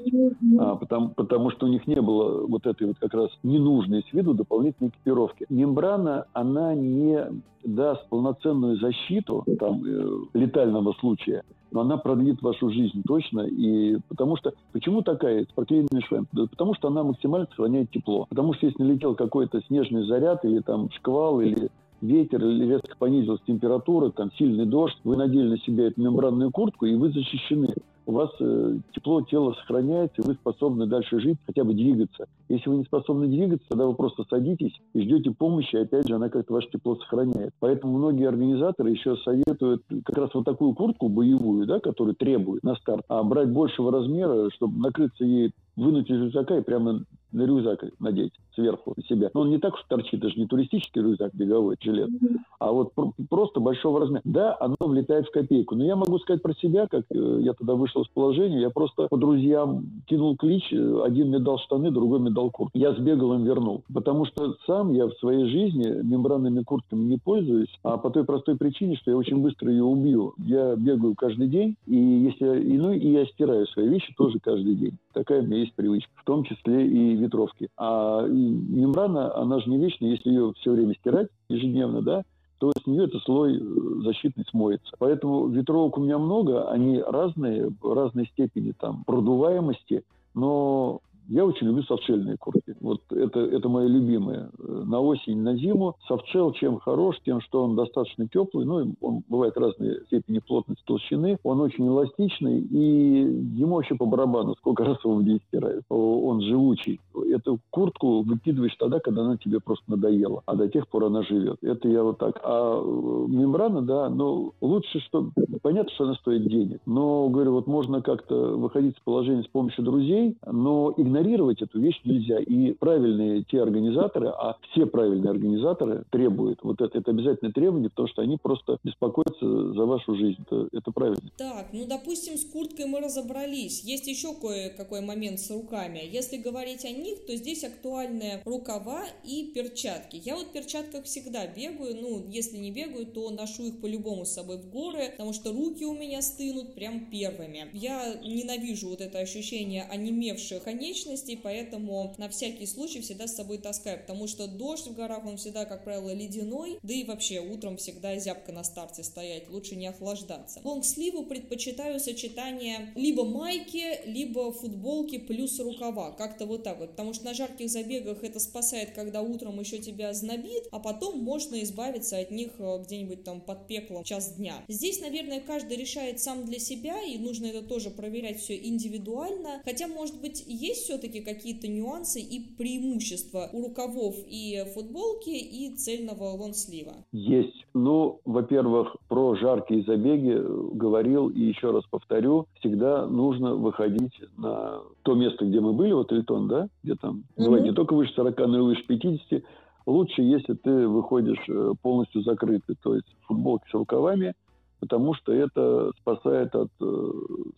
а, потому, потому что у них не было вот этой вот как раз ненужной с виду дополнительной экипировки. Мембрана, она не даст полноценную защиту там, э, летального случая, но она продлит вашу жизнь точно. И потому что почему такая с проклеенными швами? Да потому что она максимально сохраняет тепло. Потому что если налетел какой-то снежный заряд или там шквал или ветер или резко понизилась температура, там сильный дождь, вы надели на себя эту мембранную куртку, и вы защищены. У вас э, тепло тела сохраняется, и вы способны дальше жить, хотя бы двигаться. Если вы не способны двигаться, тогда вы просто садитесь и ждете помощи, и опять же она как-то ваше тепло сохраняет. Поэтому многие организаторы еще советуют как раз вот такую куртку боевую, да, которую требует на старт, а брать большего размера, чтобы накрыться ей вынуть из рюкзака и прямо на рюкзак надеть сверху на себя. Но он не так уж торчит, это же не туристический рюкзак беговой, жилет, а вот просто большого размера. Да, оно влетает в копейку. Но я могу сказать про себя, как э, я тогда вышел из положения, я просто по друзьям кинул клич, э, один мне дал штаны, другой мне дал куртку. Я сбегал им вернул. Потому что сам я в своей жизни мембранными куртками не пользуюсь, а по той простой причине, что я очень быстро ее убью. Я бегаю каждый день, и если и, ну, и я стираю свои вещи тоже каждый день. Такая у меня есть привычка, в том числе и ветровки. А мембрана, она же не вечная, если ее все время стирать ежедневно, да, то с нее этот слой э, защитный смоется. Поэтому ветровок у меня много, они разные, разной степени там продуваемости, но я очень люблю софтшельные куртки. Вот это, это мои любимые. На осень, на зиму. Софтшел чем хорош? Тем, что он достаточно теплый. Ну, он бывает разной степени плотности, толщины. Он очень эластичный. И ему вообще по барабану, сколько раз его в день стирают. Он живучий. эту куртку выкидываешь тогда, когда она тебе просто надоела, а до тех пор она живет. Это я вот так. А э, мембрана, да, ну, лучше, что... Понятно, что она стоит денег, но, говорю, вот можно как-то выходить с положения с помощью друзей, но игнорировать эту вещь нельзя. И правильные те организаторы, а все правильные организаторы требуют, вот это, это обязательное требование, потому что они просто беспокоятся за вашу жизнь. Это, это правильно. Так, ну, допустим, с курткой мы разобрались. Есть еще кое-какой момент с руками. Если говорить о них, то здесь актуальны рукава и перчатки. Я вот в перчатках всегда бегаю, ну, если не бегаю, то ношу их по-любому с собой в горы, потому что руки у меня стынут прям первыми. Я ненавижу вот это ощущение онемевших конечностей, поэтому на всякий случай всегда с собой таскаю, потому что дождь в горах, он всегда, как правило, ледяной, да и вообще утром всегда зябко на старте стоять, лучше не охлаждаться. Лонгсливу предпочитаю сочетание либо майки, либо футболки плюс рукава, как-то вот так вот, потому что на жарких забегах это спасает, когда утром еще тебя знобит, а потом можно избавиться от них э, где-нибудь там под пеклом час дня. Здесь, наверное, каждый решает сам для себя, и нужно это тоже проверять все индивидуально, хотя, может быть, есть все-таки какие-то нюансы и преимущества у рукавов и футболки, и цельного лонслива. Есть. Ну, во-первых, про жаркие забеги э, говорил, и еще раз повторю, всегда нужно выходить на то место, где мы были, вот Эльтон, да, где там бывает mm-hmm. не только выше 40, но и выше 50, лучше, если ты выходишь э, полностью закрытый, то есть футболки с рукавами, потому что это спасает от э,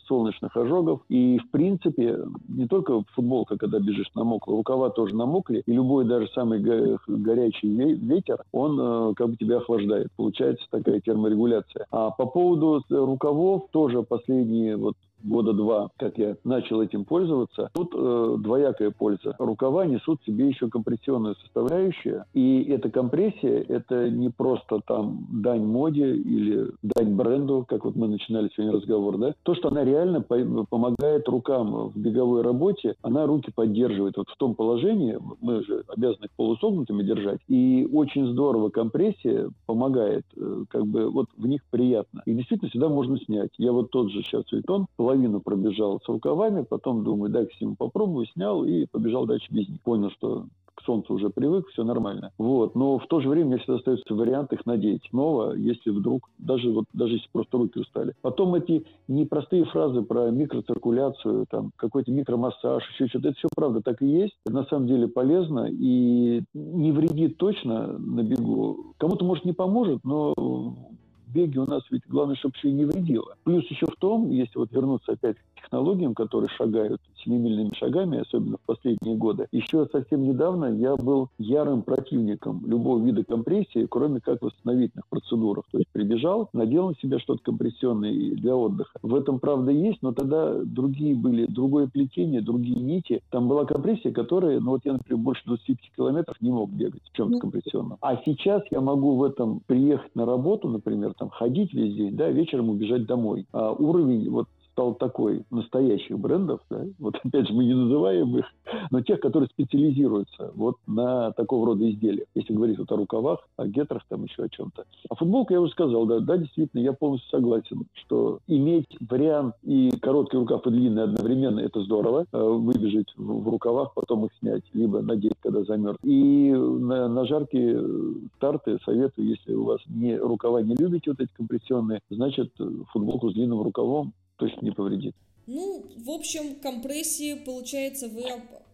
солнечных ожогов. И, в принципе, не только футболка, когда бежишь, намокла, рукава тоже намокли, и любой даже самый го- горячий ветер, он э, как бы тебя охлаждает. Получается такая терморегуляция. А по поводу рукавов тоже последние вот года два, как я начал этим пользоваться, тут э, двоякая польза. Рукава несут себе еще компрессионную составляющую, и эта компрессия – это не просто там дань моде или дань бренду, как вот мы начинали сегодня разговор, да, то, что она реально по- помогает рукам в беговой работе, она руки поддерживает вот в том положении, мы же обязаны полусогнутыми держать, и очень здорово компрессия помогает, э, как бы вот в них приятно. И действительно всегда можно снять. Я вот тот же сейчас Витон половину пробежал с рукавами, потом думаю, с ним попробую, снял и побежал дальше без них. Понял, что к солнцу уже привык, все нормально. Вот. Но в то же время всегда остается вариант их надеть снова, если вдруг, даже, вот, даже если просто руки устали. Потом эти непростые фразы про микроциркуляцию, там, какой-то микромассаж, еще что-то, это все правда так и есть. Это на самом деле полезно и не вредит точно на бегу. Кому-то, может, не поможет, но беге у нас ведь главное, чтобы все не вредило. Плюс еще в том, если вот вернуться опять технологиям, которые шагают семимильными шагами, особенно в последние годы, еще совсем недавно я был ярым противником любого вида компрессии, кроме как восстановительных процедурах. То есть прибежал, надел на себя что-то компрессионное для отдыха. В этом правда есть, но тогда другие были, другое плетение, другие нити. Там была компрессия, которая, ну вот я, например, больше 25 километров не мог бегать в чем-то компрессионном. А сейчас я могу в этом приехать на работу, например, там ходить весь день, да, вечером убежать домой. А уровень вот стал такой настоящих брендов, да, вот опять же мы не называем их, но тех, которые специализируются вот на такого рода изделиях. Если говорить вот о рукавах, о гетрах, там еще о чем-то. А футболка я уже сказал, да, да, действительно, я полностью согласен, что иметь вариант и короткий рукав, и длинный одновременно, это здорово. Э, выбежать в рукавах, потом их снять, либо надеть, когда замерз. И на, на жаркие старты советую, если у вас не рукава не любите вот эти компрессионные, значит футболку с длинным рукавом точно не повредит. Ну, в общем, компрессии, получается, вы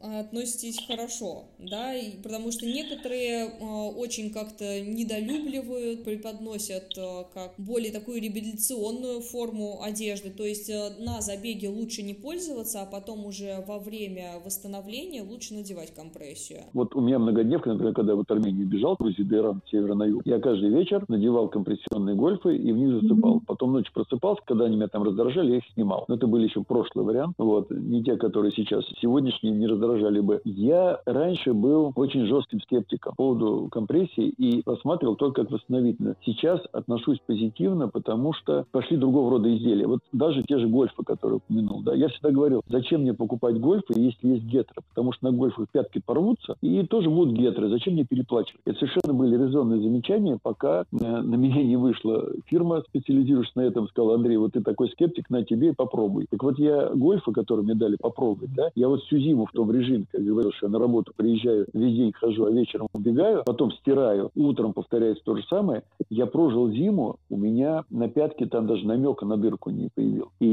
относитесь хорошо, да, и, потому что некоторые э, очень как-то недолюбливают, преподносят э, как более такую реабилитационную форму одежды, то есть э, на забеге лучше не пользоваться, а потом уже во время восстановления лучше надевать компрессию. Вот у меня многодневка, например, когда я в Армению бежал, Иран, с севера на юг, я каждый вечер надевал компрессионные гольфы и в них засыпал. Потом ночью просыпался, когда они меня там раздражали, я их снимал. Но это были еще прошлый вариант, вот, не те, которые сейчас. Сегодняшние не раздражали раздражали бы. Я раньше был очень жестким скептиком по поводу компрессии и рассматривал только как восстановительно. Сейчас отношусь позитивно, потому что пошли другого рода изделия. Вот даже те же гольфы, которые упомянул, да, я всегда говорил, зачем мне покупать гольфы, если есть гетры, потому что на гольфах пятки порвутся и тоже будут гетры, зачем мне переплачивать? Это совершенно были резонные замечания, пока э, на меня не вышла фирма, специализирующаяся на этом, сказала, Андрей, вот ты такой скептик, на тебе попробуй. Так вот я гольфы, которые мне дали попробовать, да, я вот всю зиму в том режиме режим, как говорил, я на работу приезжаю, весь день хожу, а вечером убегаю, потом стираю, утром повторяется то же самое, я прожил зиму, у меня на пятке там даже намека на дырку не появился. И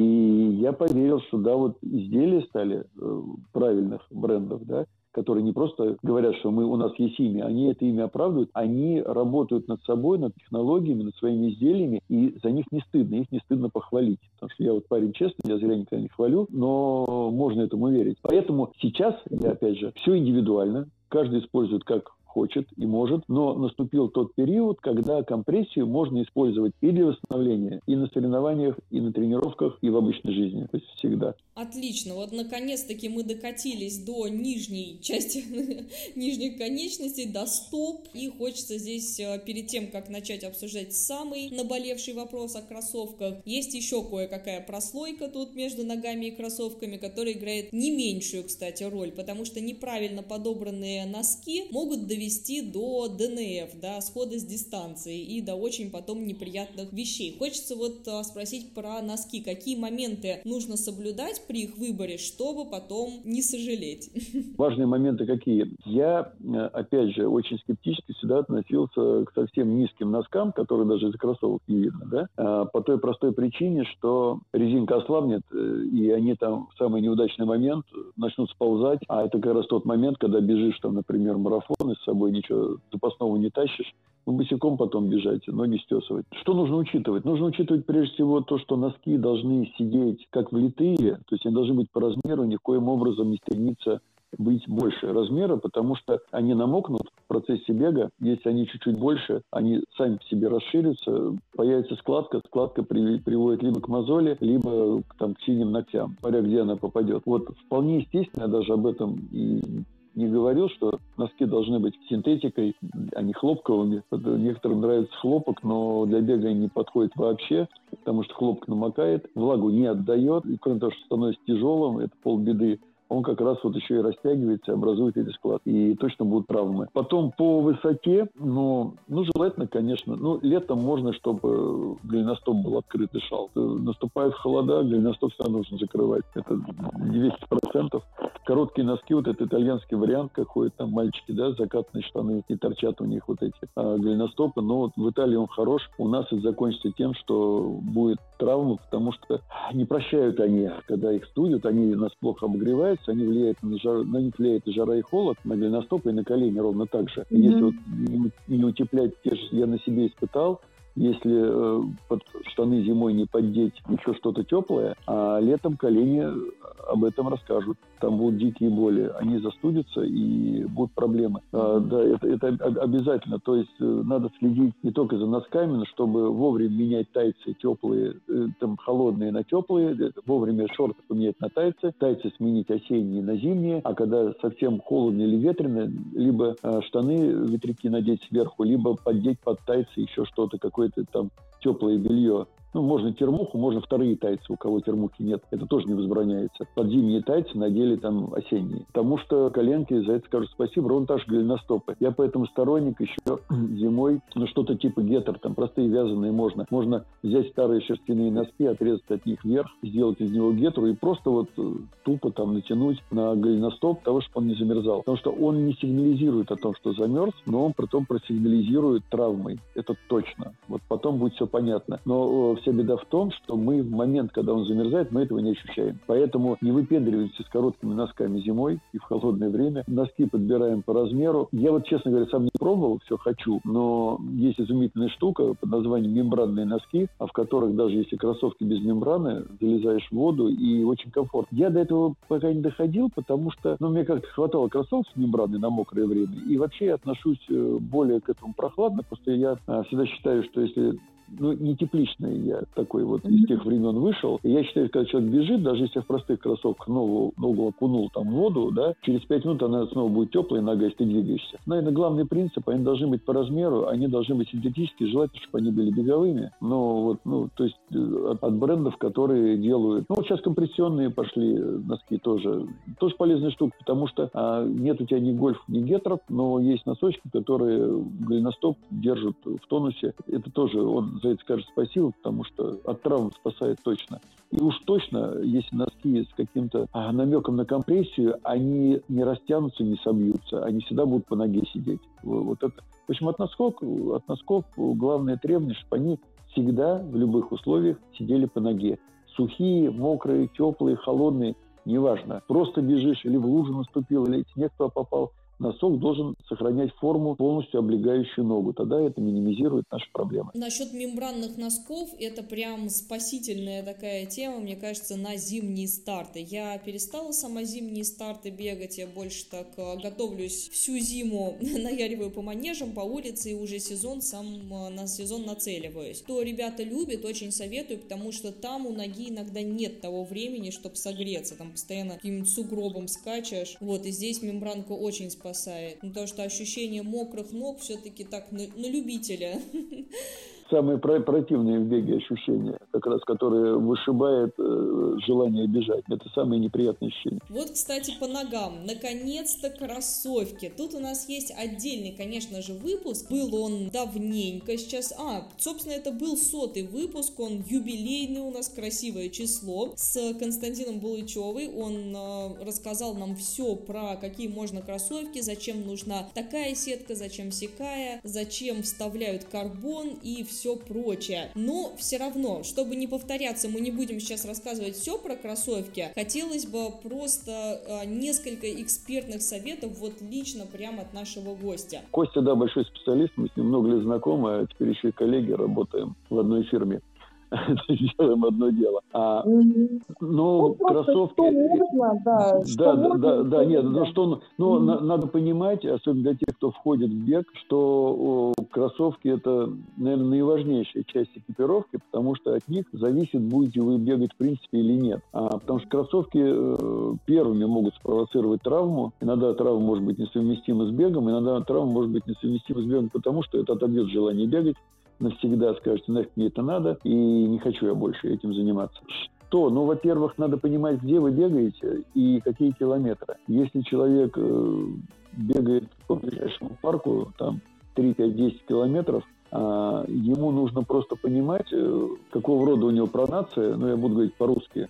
я поверил, что да, вот изделия стали э, правильных брендов, да, которые не просто говорят, что мы, у нас есть имя, они это имя оправдывают, они работают над собой, над технологиями, над своими изделиями, и за них не стыдно, их не стыдно похвалить. Потому что я вот парень честный, я зря никогда не хвалю, но можно этому верить. Поэтому сейчас, я опять же, все индивидуально, каждый использует как хочет и может, но наступил тот период, когда компрессию можно использовать и для восстановления, и на соревнованиях, и на тренировках, и в обычной жизни, то есть всегда. Отлично, вот наконец-таки мы докатились до нижней части нижних конечностей, до стоп, и хочется здесь э, перед тем, как начать обсуждать самый наболевший вопрос о кроссовках, есть еще кое-какая прослойка тут между ногами и кроссовками, которая играет не меньшую, кстати, роль, потому что неправильно подобранные носки могут довести довести до ДНФ, да, схода с дистанции и до очень потом неприятных вещей. Хочется вот а, спросить про носки. Какие моменты нужно соблюдать при их выборе, чтобы потом не сожалеть? Важные моменты какие? Я, э, опять же, очень скептически всегда относился к совсем низким носкам, которые даже из кроссовок не видно, да, а, по той простой причине, что резинка ослабнет, э, и они там в самый неудачный момент начнут сползать, а это как раз тот момент, когда бежишь там, например, марафон, и собой ничего запасного не тащишь, ну, босиком потом бежать, ноги стесывать. Что нужно учитывать? Нужно учитывать прежде всего то, что носки должны сидеть как влитые, то есть они должны быть по размеру, ни в коем образом не стремиться быть больше размера, потому что они намокнут в процессе бега. Если они чуть-чуть больше, они сами по себе расширятся, появится складка, складка при, приводит либо к мозоли, либо там, к синим ногтям, смотря где она попадет. Вот вполне естественно, даже об этом и не говорил, что носки должны быть синтетикой, а не хлопковыми. Некоторым нравится хлопок, но для бега они не подходят вообще, потому что хлопок намокает, влагу не отдает, и кроме того, что становится тяжелым, это полбеды он как раз вот еще и растягивается, образует эти складки. И точно будут травмы. Потом по высоте, ну, ну желательно, конечно, ну, летом можно, чтобы голеностоп был открыт, дышал. Наступает холода, голеностоп всегда нужно закрывать. Это 200%. Короткие носки, вот этот итальянский вариант, как ходят там мальчики, да, закатные штаны, и торчат у них вот эти а, голеностопы. Но вот в Италии он хорош. У нас это закончится тем, что будет травма, потому что не прощают они, когда их студят, они нас плохо обогревают, меняются, они влияют на, жар, на них влияет и жара, и холод, на голеностопы и на колени ровно так же. Mm-hmm. Если вот не, не утеплять, те же я на себе испытал, если э, под штаны зимой не поддеть еще что-то теплое, а летом колени об этом расскажут. Там будут дикие боли, они застудятся и будут проблемы. А, да, это, это обязательно. То есть э, надо следить не только за носками, но чтобы вовремя менять тайцы теплые, э, там холодные на теплые, э, вовремя шорты поменять на тайцы, тайцы сменить осенние на зимние, а когда совсем холодно или ветрено, либо штаны ветряки надеть сверху, либо поддеть под тайцы еще что-то, какое-то там теплое белье. Ну, можно термуху, можно вторые тайцы, у кого термухи нет. Это тоже не возбраняется. Под зимние тайцы надели там осенние. Потому что коленки за это скажут спасибо, ровно так же голеностопы. Я поэтому сторонник еще зимой, ну, что-то типа гетер, там простые вязаные можно. Можно взять старые шерстяные носки, отрезать от них вверх, сделать из него гетру и просто вот э, тупо там натянуть на голеностоп того, чтобы он не замерзал. Потому что он не сигнализирует о том, что замерз, но он потом просигнализирует травмой. Это точно. Вот потом будет все понятно. Но вся беда в том, что мы в момент, когда он замерзает, мы этого не ощущаем. Поэтому не выпендривайтесь с короткими носками зимой и в холодное время. Носки подбираем по размеру. Я вот, честно говоря, сам не пробовал, все хочу, но есть изумительная штука под названием мембранные носки, а в которых даже если кроссовки без мембраны, залезаешь в воду и очень комфортно. Я до этого пока не доходил, потому что ну, мне как-то хватало кроссовок с мембраной на мокрое время. И вообще я отношусь э, более к этому прохладно, просто я а, всегда считаю, что если ну, не тепличный я такой вот из тех времен вышел. И я считаю, когда человек бежит, даже если в простых кроссовках ногу, ногу окунул там в воду, да, через пять минут она снова будет теплая нога, если ты двигаешься. Наверное, главный принцип, они должны быть по размеру, они должны быть синтетические, желательно, чтобы они были беговыми. Но вот, ну, то есть э, от, от брендов, которые делают... Ну, вот сейчас компрессионные пошли носки тоже. Тоже полезная штука, потому что а, нет у тебя ни гольф, ни гетров, но есть носочки, которые голеностоп держат в тонусе. Это тоже он за это скажет спасибо, потому что от травм спасает точно. И уж точно, если носки с каким-то а, намеком на компрессию, они не растянутся, не собьются, они всегда будут по ноге сидеть. Вот это. В общем, от носков, от носков главное требование, чтобы они всегда в любых условиях сидели по ноге. Сухие, мокрые, теплые, холодные, неважно. Просто бежишь или в лужу наступил, или снег туда попал, носок должен сохранять форму, полностью облегающую ногу. Тогда это минимизирует наши проблемы. Насчет мембранных носков, это прям спасительная такая тема, мне кажется, на зимние старты. Я перестала сама зимние старты бегать, я больше так э, готовлюсь всю зиму, наяриваю по манежам, по улице, и уже сезон сам э, на сезон нацеливаюсь. То ребята любят, очень советую, потому что там у ноги иногда нет того времени, чтобы согреться, там постоянно каким-нибудь сугробом скачешь. Вот, и здесь мембранка очень спасает спасает. Ну, то, что ощущение мокрых ног все-таки так на, на любителя. самые противные в беге ощущения, как раз которые вышибает э, желание бежать. Это самые неприятные ощущения. Вот, кстати, по ногам. Наконец-то кроссовки. Тут у нас есть отдельный, конечно же, выпуск. Был он давненько сейчас. А, собственно, это был сотый выпуск. Он юбилейный у нас, красивое число. С Константином Булычевой. Он э, рассказал нам все про какие можно кроссовки, зачем нужна такая сетка, зачем секая, зачем вставляют карбон и все прочее. Но все равно, чтобы не повторяться, мы не будем сейчас рассказывать все про кроссовки. Хотелось бы просто э, несколько экспертных советов вот лично прямо от нашего гостя. Костя, да, большой специалист, мы с ним много лет знакомы, а теперь еще и коллеги, работаем в одной фирме. делаем одно дело. А, ну, ну кроссовки... Что можно, да. Да, да, да, да, нет, ну, что, ну, на, надо понимать, особенно для тех, кто входит в бег, что о, кроссовки это, наверное, наиважнейшая часть экипировки, потому что от них зависит, будете вы бегать в принципе или нет. А, потому что кроссовки э, первыми могут спровоцировать травму. Иногда травма может быть несовместима с бегом, иногда травма может быть несовместима с бегом, потому что это отобьет желание бегать навсегда скажете, нафиг мне это надо, и не хочу я больше этим заниматься. Что? Ну, во-первых, надо понимать, где вы бегаете и какие километры. Если человек э, бегает по ближайшему парку, там 3, 5, 10 километров, а, ему нужно просто понимать, э, какого рода у него пронация, ну, я буду говорить по-русски,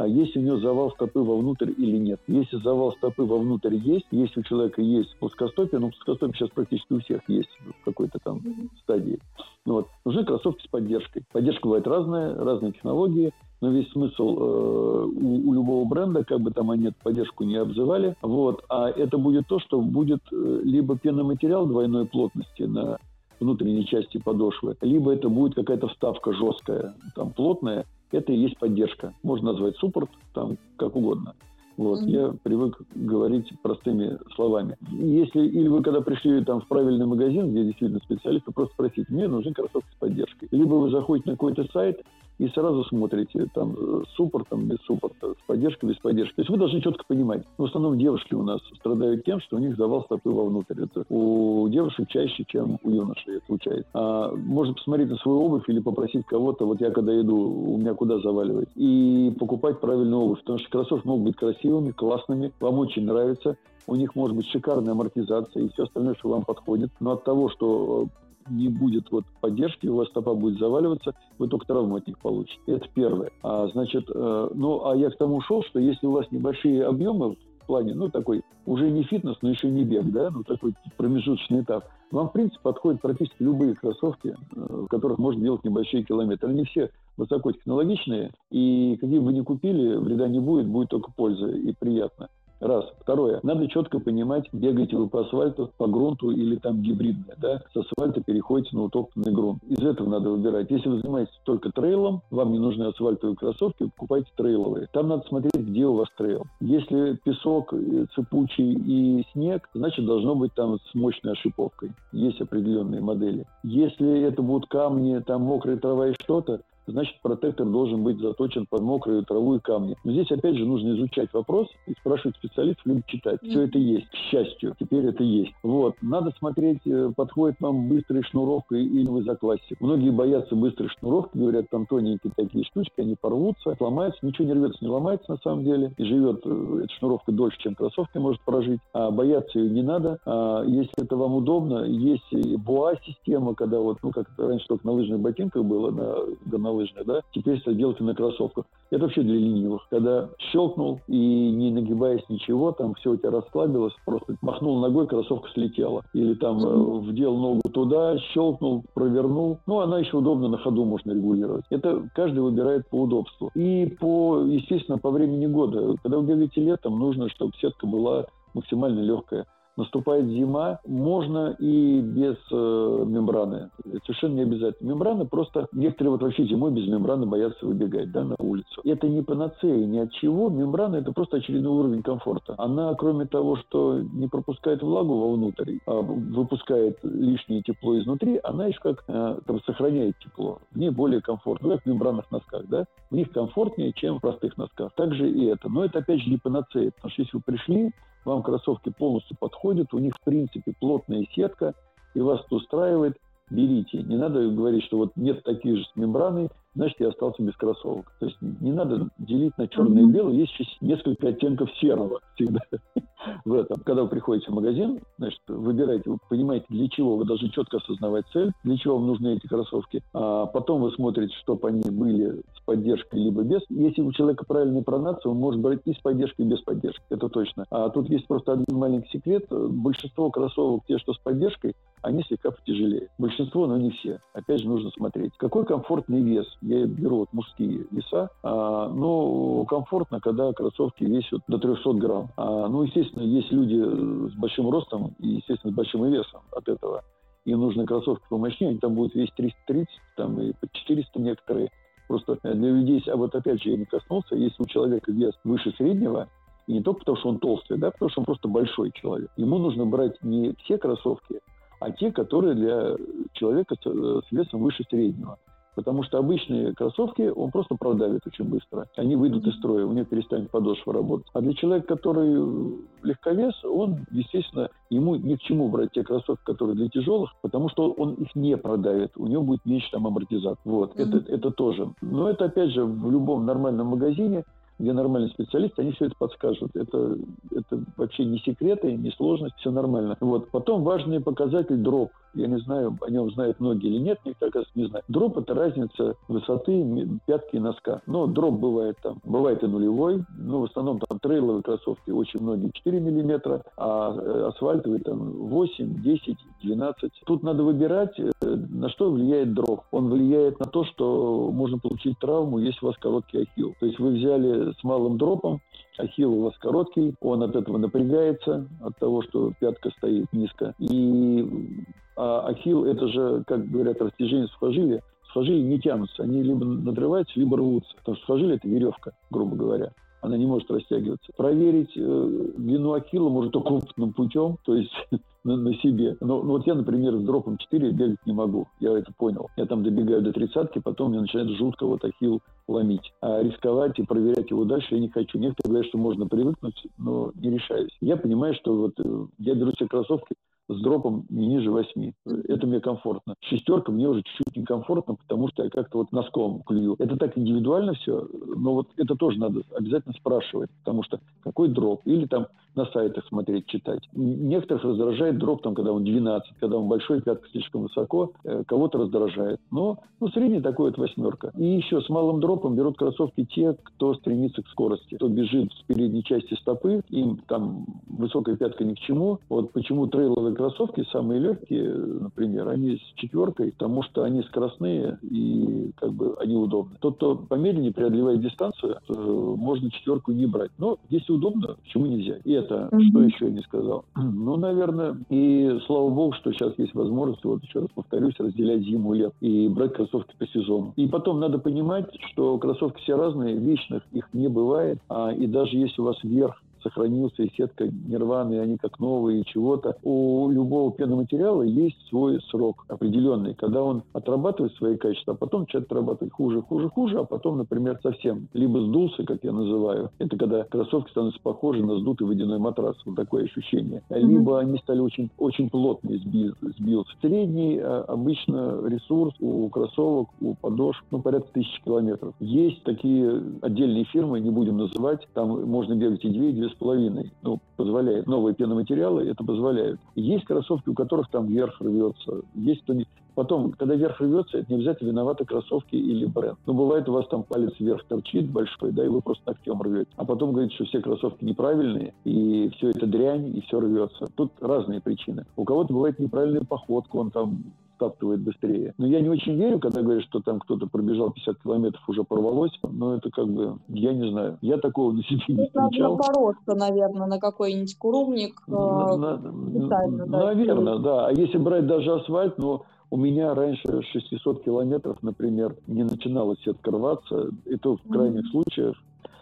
а есть у него завал стопы вовнутрь или нет. Если завал стопы вовнутрь есть, если у человека есть плоскостопие, ну, плоскостопие сейчас практически у всех есть в какой-то там стадии, ну, вот, нужны кроссовки с поддержкой. Поддержка бывает разная, разные технологии, но весь смысл э, у, у любого бренда, как бы там они эту поддержку не обзывали, вот, а это будет то, что будет э, либо пеноматериал двойной плотности на внутренней части подошвы, либо это будет какая-то вставка жесткая, там плотная, это и есть поддержка. Можно назвать суппорт, там как угодно. Вот, mm-hmm. я привык говорить простыми словами. Если, или вы когда пришли там в правильный магазин, где действительно специалисты, просто спросите, мне нужны кроссовки с поддержкой. Либо вы заходите на какой-то сайт, и сразу смотрите, там, с суппортом, без суппорта, с поддержкой, без поддержки. То есть вы должны четко понимать. В основном девушки у нас страдают тем, что у них завал стопы вовнутрь. Это у девушек чаще, чем у юношей это случается. А можно посмотреть на свою обувь или попросить кого-то, вот я когда иду, у меня куда заваливать, и покупать правильную обувь. Потому что кроссовки могут быть красивыми, классными, вам очень нравится, у них может быть шикарная амортизация и все остальное, что вам подходит. Но от того, что не будет вот поддержки, у вас стопа будет заваливаться, вы только травму от них получите. Это первое. А, значит, э, ну, а я к тому шел, что если у вас небольшие объемы плане, ну, такой, уже не фитнес, но еще не бег, да, ну, такой промежуточный этап, вам, в принципе, подходят практически любые кроссовки, э, в которых можно делать небольшие километры. Они все высокотехнологичные, и какие бы вы ни купили, вреда не будет, будет только польза и приятно. Раз. Второе. Надо четко понимать, бегаете вы по асфальту, по грунту или там гибридное. Да? С асфальта переходите на утоптанный грунт. Из этого надо выбирать. Если вы занимаетесь только трейлом, вам не нужны асфальтовые кроссовки, покупайте трейловые. Там надо смотреть, где у вас трейл. Если песок цепучий и снег, значит должно быть там с мощной ошиповкой. Есть определенные модели. Если это будут камни, там мокрая трава и что-то, значит протектор должен быть заточен под мокрую траву и камни. Но здесь опять же нужно изучать вопрос и спрашивать специалистов, либо читать. Все это есть, к счастью, теперь это есть. Вот. Надо смотреть, э, подходит вам быстрая шнуровка или вы за классик. Многие боятся быстрой шнуровки, говорят, там тоненькие такие штучки, они порвутся, сломаются, ничего не рвется, не ломается на самом деле, и живет э, эта шнуровка дольше, чем кроссовки может прожить. А бояться ее не надо. А если это вам удобно, есть буа-система, когда вот, ну, как раньше только на лыжных ботинках было, на горнолыжных, да, теперь это делается на кроссовках. Это вообще для ленивых. Когда щелкнул и не нагибаясь ничего, там все у тебя расслабилось, просто махнул ногой, кроссовка слетела. Или там mm-hmm. вдел ногу туда, щелкнул, провернул. Ну, она еще удобно на ходу можно регулировать. Это каждый выбирает по удобству. И по, естественно, по времени года. Когда вы бегаете летом, нужно, чтобы сетка была максимально легкая наступает зима, можно и без э, мембраны. Это совершенно не обязательно. Мембрана просто... Некоторые вот вообще зимой без мембраны боятся выбегать да, на улицу. Это не панацея ни от чего. Мембрана – это просто очередной уровень комфорта. Она, кроме того, что не пропускает влагу вовнутрь, а выпускает лишнее тепло изнутри, она еще как э, там, сохраняет тепло. В ней более комфортно. Как в мембранных носках, да? В них комфортнее, чем в простых носках. Также и это. Но это, опять же, не панацея. Потому что если вы пришли, вам кроссовки полностью подходят, у них, в принципе, плотная сетка, и вас устраивает, берите. Не надо говорить, что вот нет таких же с мембраной, значит, я остался без кроссовок. То есть не надо делить на черное и белое. Есть несколько оттенков серого всегда в этом. Когда вы приходите в магазин, значит, выбираете, вы понимаете, для чего. Вы должны четко осознавать цель, для чего вам нужны эти кроссовки. А потом вы смотрите, чтобы они были с поддержкой либо без. Если у человека правильная пронация, он может брать и с поддержкой, и без поддержки. Это точно. А тут есть просто один маленький секрет. Большинство кроссовок, те, что с поддержкой, они слегка потяжелее. Большинство, но не все. Опять же, нужно смотреть. Какой комфортный вес? Я беру вот мужские веса. А, но комфортно, когда кроссовки весят до 300 грамм. А, ну, естественно, есть люди с большим ростом и, естественно, с большим весом от этого. Им нужны кроссовки помощнее, они там будут весить 330, там и по 400 некоторые. Просто для людей, а вот опять же я не коснулся, если у человека вес выше среднего, и не только потому, что он толстый, да, потому что он просто большой человек. Ему нужно брать не все кроссовки, а те, которые для человека с, э, с весом выше среднего. Потому что обычные кроссовки он просто продавит очень быстро. Они выйдут из строя, у него перестанет подошва работать. А для человека, который легковес, он, естественно, ему ни к чему брать те кроссовки, которые для тяжелых, потому что он их не продавит. У него будет меньше там амортизатор. Вот, mm-hmm. это, это тоже. Но это, опять же, в любом нормальном магазине где нормальный специалист, они все это подскажут. Это, это вообще не секреты, не сложность, все нормально. Вот. Потом важный показатель дроп. Я не знаю, о нем знают многие или нет, никто, оказывается, не знает. Дроп – это разница высоты пятки и носка. Но дроп бывает там, бывает и нулевой, но в основном там трейловые кроссовки очень многие 4 миллиметра, а э, асфальтовые там 8, 10, 12. Тут надо выбирать, э, на что влияет дроп. Он влияет на то, что можно получить травму, если у вас короткий ахилл. То есть вы взяли с малым дропом, ахилл у вас короткий, он от этого напрягается, от того, что пятка стоит низко. И а ахилл – это же, как говорят, растяжение сухожилия. Сухожилия не тянутся, они либо надрываются, либо рвутся. Потому что сухожилие – это веревка, грубо говоря она не может растягиваться. Проверить э, длину ахилла может только опытным путем, то есть на, на себе. Но ну, вот я, например, с дропом 4 бегать не могу, я это понял. Я там добегаю до тридцатки, потом мне начинает жутко вот ахилл ломить. А рисковать и проверять его дальше я не хочу. Некоторые говорят, что можно привыкнуть, но не решаюсь. Я понимаю, что вот э, я беру себе кроссовки, с дропом не ниже 8. Это мне комфортно. Шестерка мне уже чуть-чуть некомфортно, потому что я как-то вот носком клюю. Это так индивидуально все, но вот это тоже надо обязательно спрашивать, потому что какой дроп? Или там на сайтах смотреть, читать. Некоторых раздражает дроп, там, когда он 12, когда он большой, пятка слишком высоко, э, кого-то раздражает. Но ну, средний такой вот восьмерка. И еще с малым дропом берут кроссовки те, кто стремится к скорости, кто бежит с передней части стопы, им там высокая пятка ни к чему. Вот почему трейловые кроссовки самые легкие, например, они с четверкой, потому что они скоростные и как бы они удобны. Тот, кто помедленнее преодолевает дистанцию, э, можно четверку не брать. Но если удобно, почему нельзя? И это, mm-hmm. что еще не сказал. Ну, наверное, и слава богу, что сейчас есть возможность, вот еще раз повторюсь, разделять зиму и лет и брать кроссовки по сезону. И потом надо понимать, что кроссовки все разные, вечных их не бывает. А, и даже если у вас верх сохранился, и сетка нирваны, и они как новые, и чего-то. У любого пеноматериала есть свой срок определенный, когда он отрабатывает свои качества, а потом начинает отрабатывать хуже, хуже, хуже, а потом, например, совсем либо сдулся, как я называю, это когда кроссовки становятся похожи на сдутый водяной матрас, вот такое ощущение, либо они стали очень, очень плотные, сбился. Средний а, обычно ресурс у кроссовок, у подошв, ну, порядка тысячи километров. Есть такие отдельные фирмы, не будем называть, там можно бегать и две, и две с половиной. Ну, позволяет. Новые пеноматериалы это позволяют. Есть кроссовки, у которых там верх рвется. Есть кто Потом, когда верх рвется, это не обязательно виноваты кроссовки или бренд. Но бывает, у вас там палец вверх торчит большой, да, и вы просто ногтем рвете. А потом говорите, что все кроссовки неправильные, и все это дрянь, и все рвется. Тут разные причины. У кого-то бывает неправильная походка, он там стаптывает быстрее. Но я не очень верю, когда говорят, что там кто-то пробежал 50 километров, уже порвалось. Но это как бы, я не знаю. Я такого на себе не встречал. Напороться, наверное, на какой-нибудь курумник. На, на, да, наверное, да. А если брать даже асфальт, ну, у меня раньше 600 километров, например, не начинала сетка рваться. Это в крайних mm-hmm. случаях.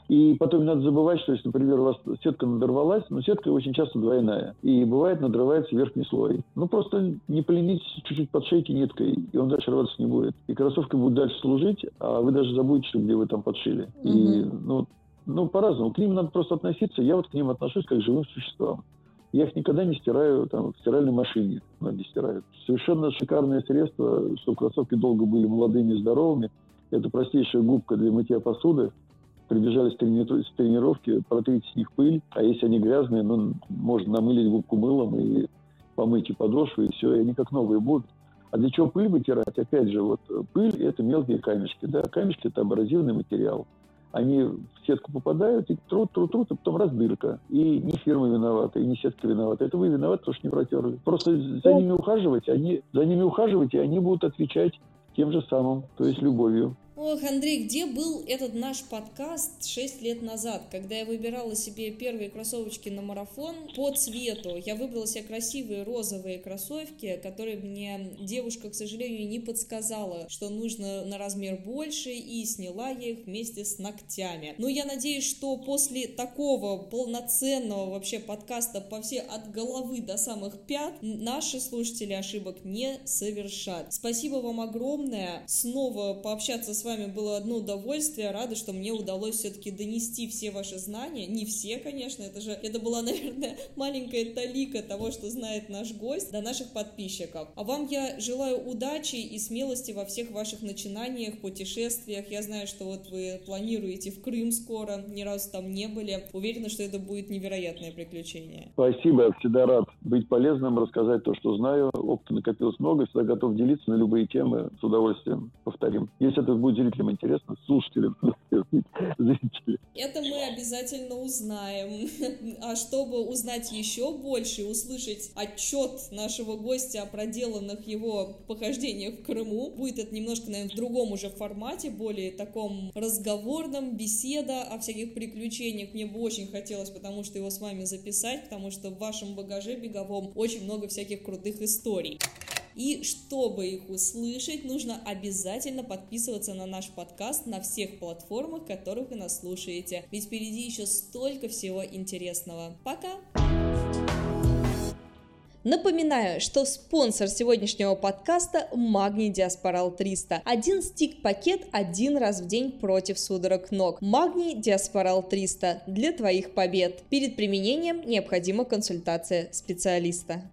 И потом не надо забывать, что если, например, у вас сетка надорвалась, но сетка очень часто двойная. И бывает надрывается верхний слой. Ну, просто не поленитесь чуть-чуть подшейте ниткой, и он дальше рваться не будет. И кроссовка будет дальше служить, а вы даже забудете, где вы там подшили. Mm-hmm. И, ну, ну, по-разному. К ним надо просто относиться. Я вот к ним отношусь как к живым существам. Я их никогда не стираю там, в стиральной машине. Многие стирают. Совершенно шикарное средство, чтобы кроссовки долго были молодыми и здоровыми. Это простейшая губка для мытья посуды. Прибежали с, трени- с тренировки, протрите с них пыль. А если они грязные, ну, можно намылить губку мылом и помыть и подошву, и все, и они как новые будут. А для чего пыль вытирать? Опять же, вот пыль – это мелкие камешки. Да? Камешки – это абразивный материал они в сетку попадают, и трут, трут, трут, а потом раз дырка. И не фирма виновата, и не сетка виновата. Это вы виноваты, потому что не протерли. Просто за ними ухаживать, они, за ними ухаживать, и они будут отвечать тем же самым, то есть любовью. Ох, Андрей, где был этот наш подкаст 6 лет назад, когда я выбирала себе первые кроссовочки на марафон по цвету? Я выбрала себе красивые розовые кроссовки, которые мне девушка, к сожалению, не подсказала, что нужно на размер больше, и сняла я их вместе с ногтями. Но я надеюсь, что после такого полноценного вообще подкаста по все от головы до самых пят наши слушатели ошибок не совершат. Спасибо вам огромное. Снова пообщаться с вами было одно удовольствие. Рада, что мне удалось все-таки донести все ваши знания. Не все, конечно, это же, это была, наверное, маленькая талика того, что знает наш гость, до наших подписчиков. А вам я желаю удачи и смелости во всех ваших начинаниях, путешествиях. Я знаю, что вот вы планируете в Крым скоро, ни разу там не были. Уверена, что это будет невероятное приключение. Спасибо, я всегда рад быть полезным, рассказать то, что знаю. Опыта накопилось много, всегда готов делиться на любые темы, с удовольствием повторим. Если это будет зрителям интересно, слушателям, зрителям. Это мы обязательно узнаем. А чтобы узнать еще больше и услышать отчет нашего гостя о проделанных его похождениях в Крыму, будет это немножко, наверное, в другом уже формате, более таком разговорном, беседа о всяких приключениях. Мне бы очень хотелось, потому что его с вами записать, потому что в вашем багаже беговом очень много всяких крутых историй. И чтобы их услышать, нужно обязательно подписываться на наш подкаст на всех платформах, которых вы нас слушаете. Ведь впереди еще столько всего интересного. Пока! Напоминаю, что спонсор сегодняшнего подкаста – Магний Диаспорал 300. Один стик-пакет один раз в день против судорог ног. Магний Диаспорал 300 для твоих побед. Перед применением необходима консультация специалиста.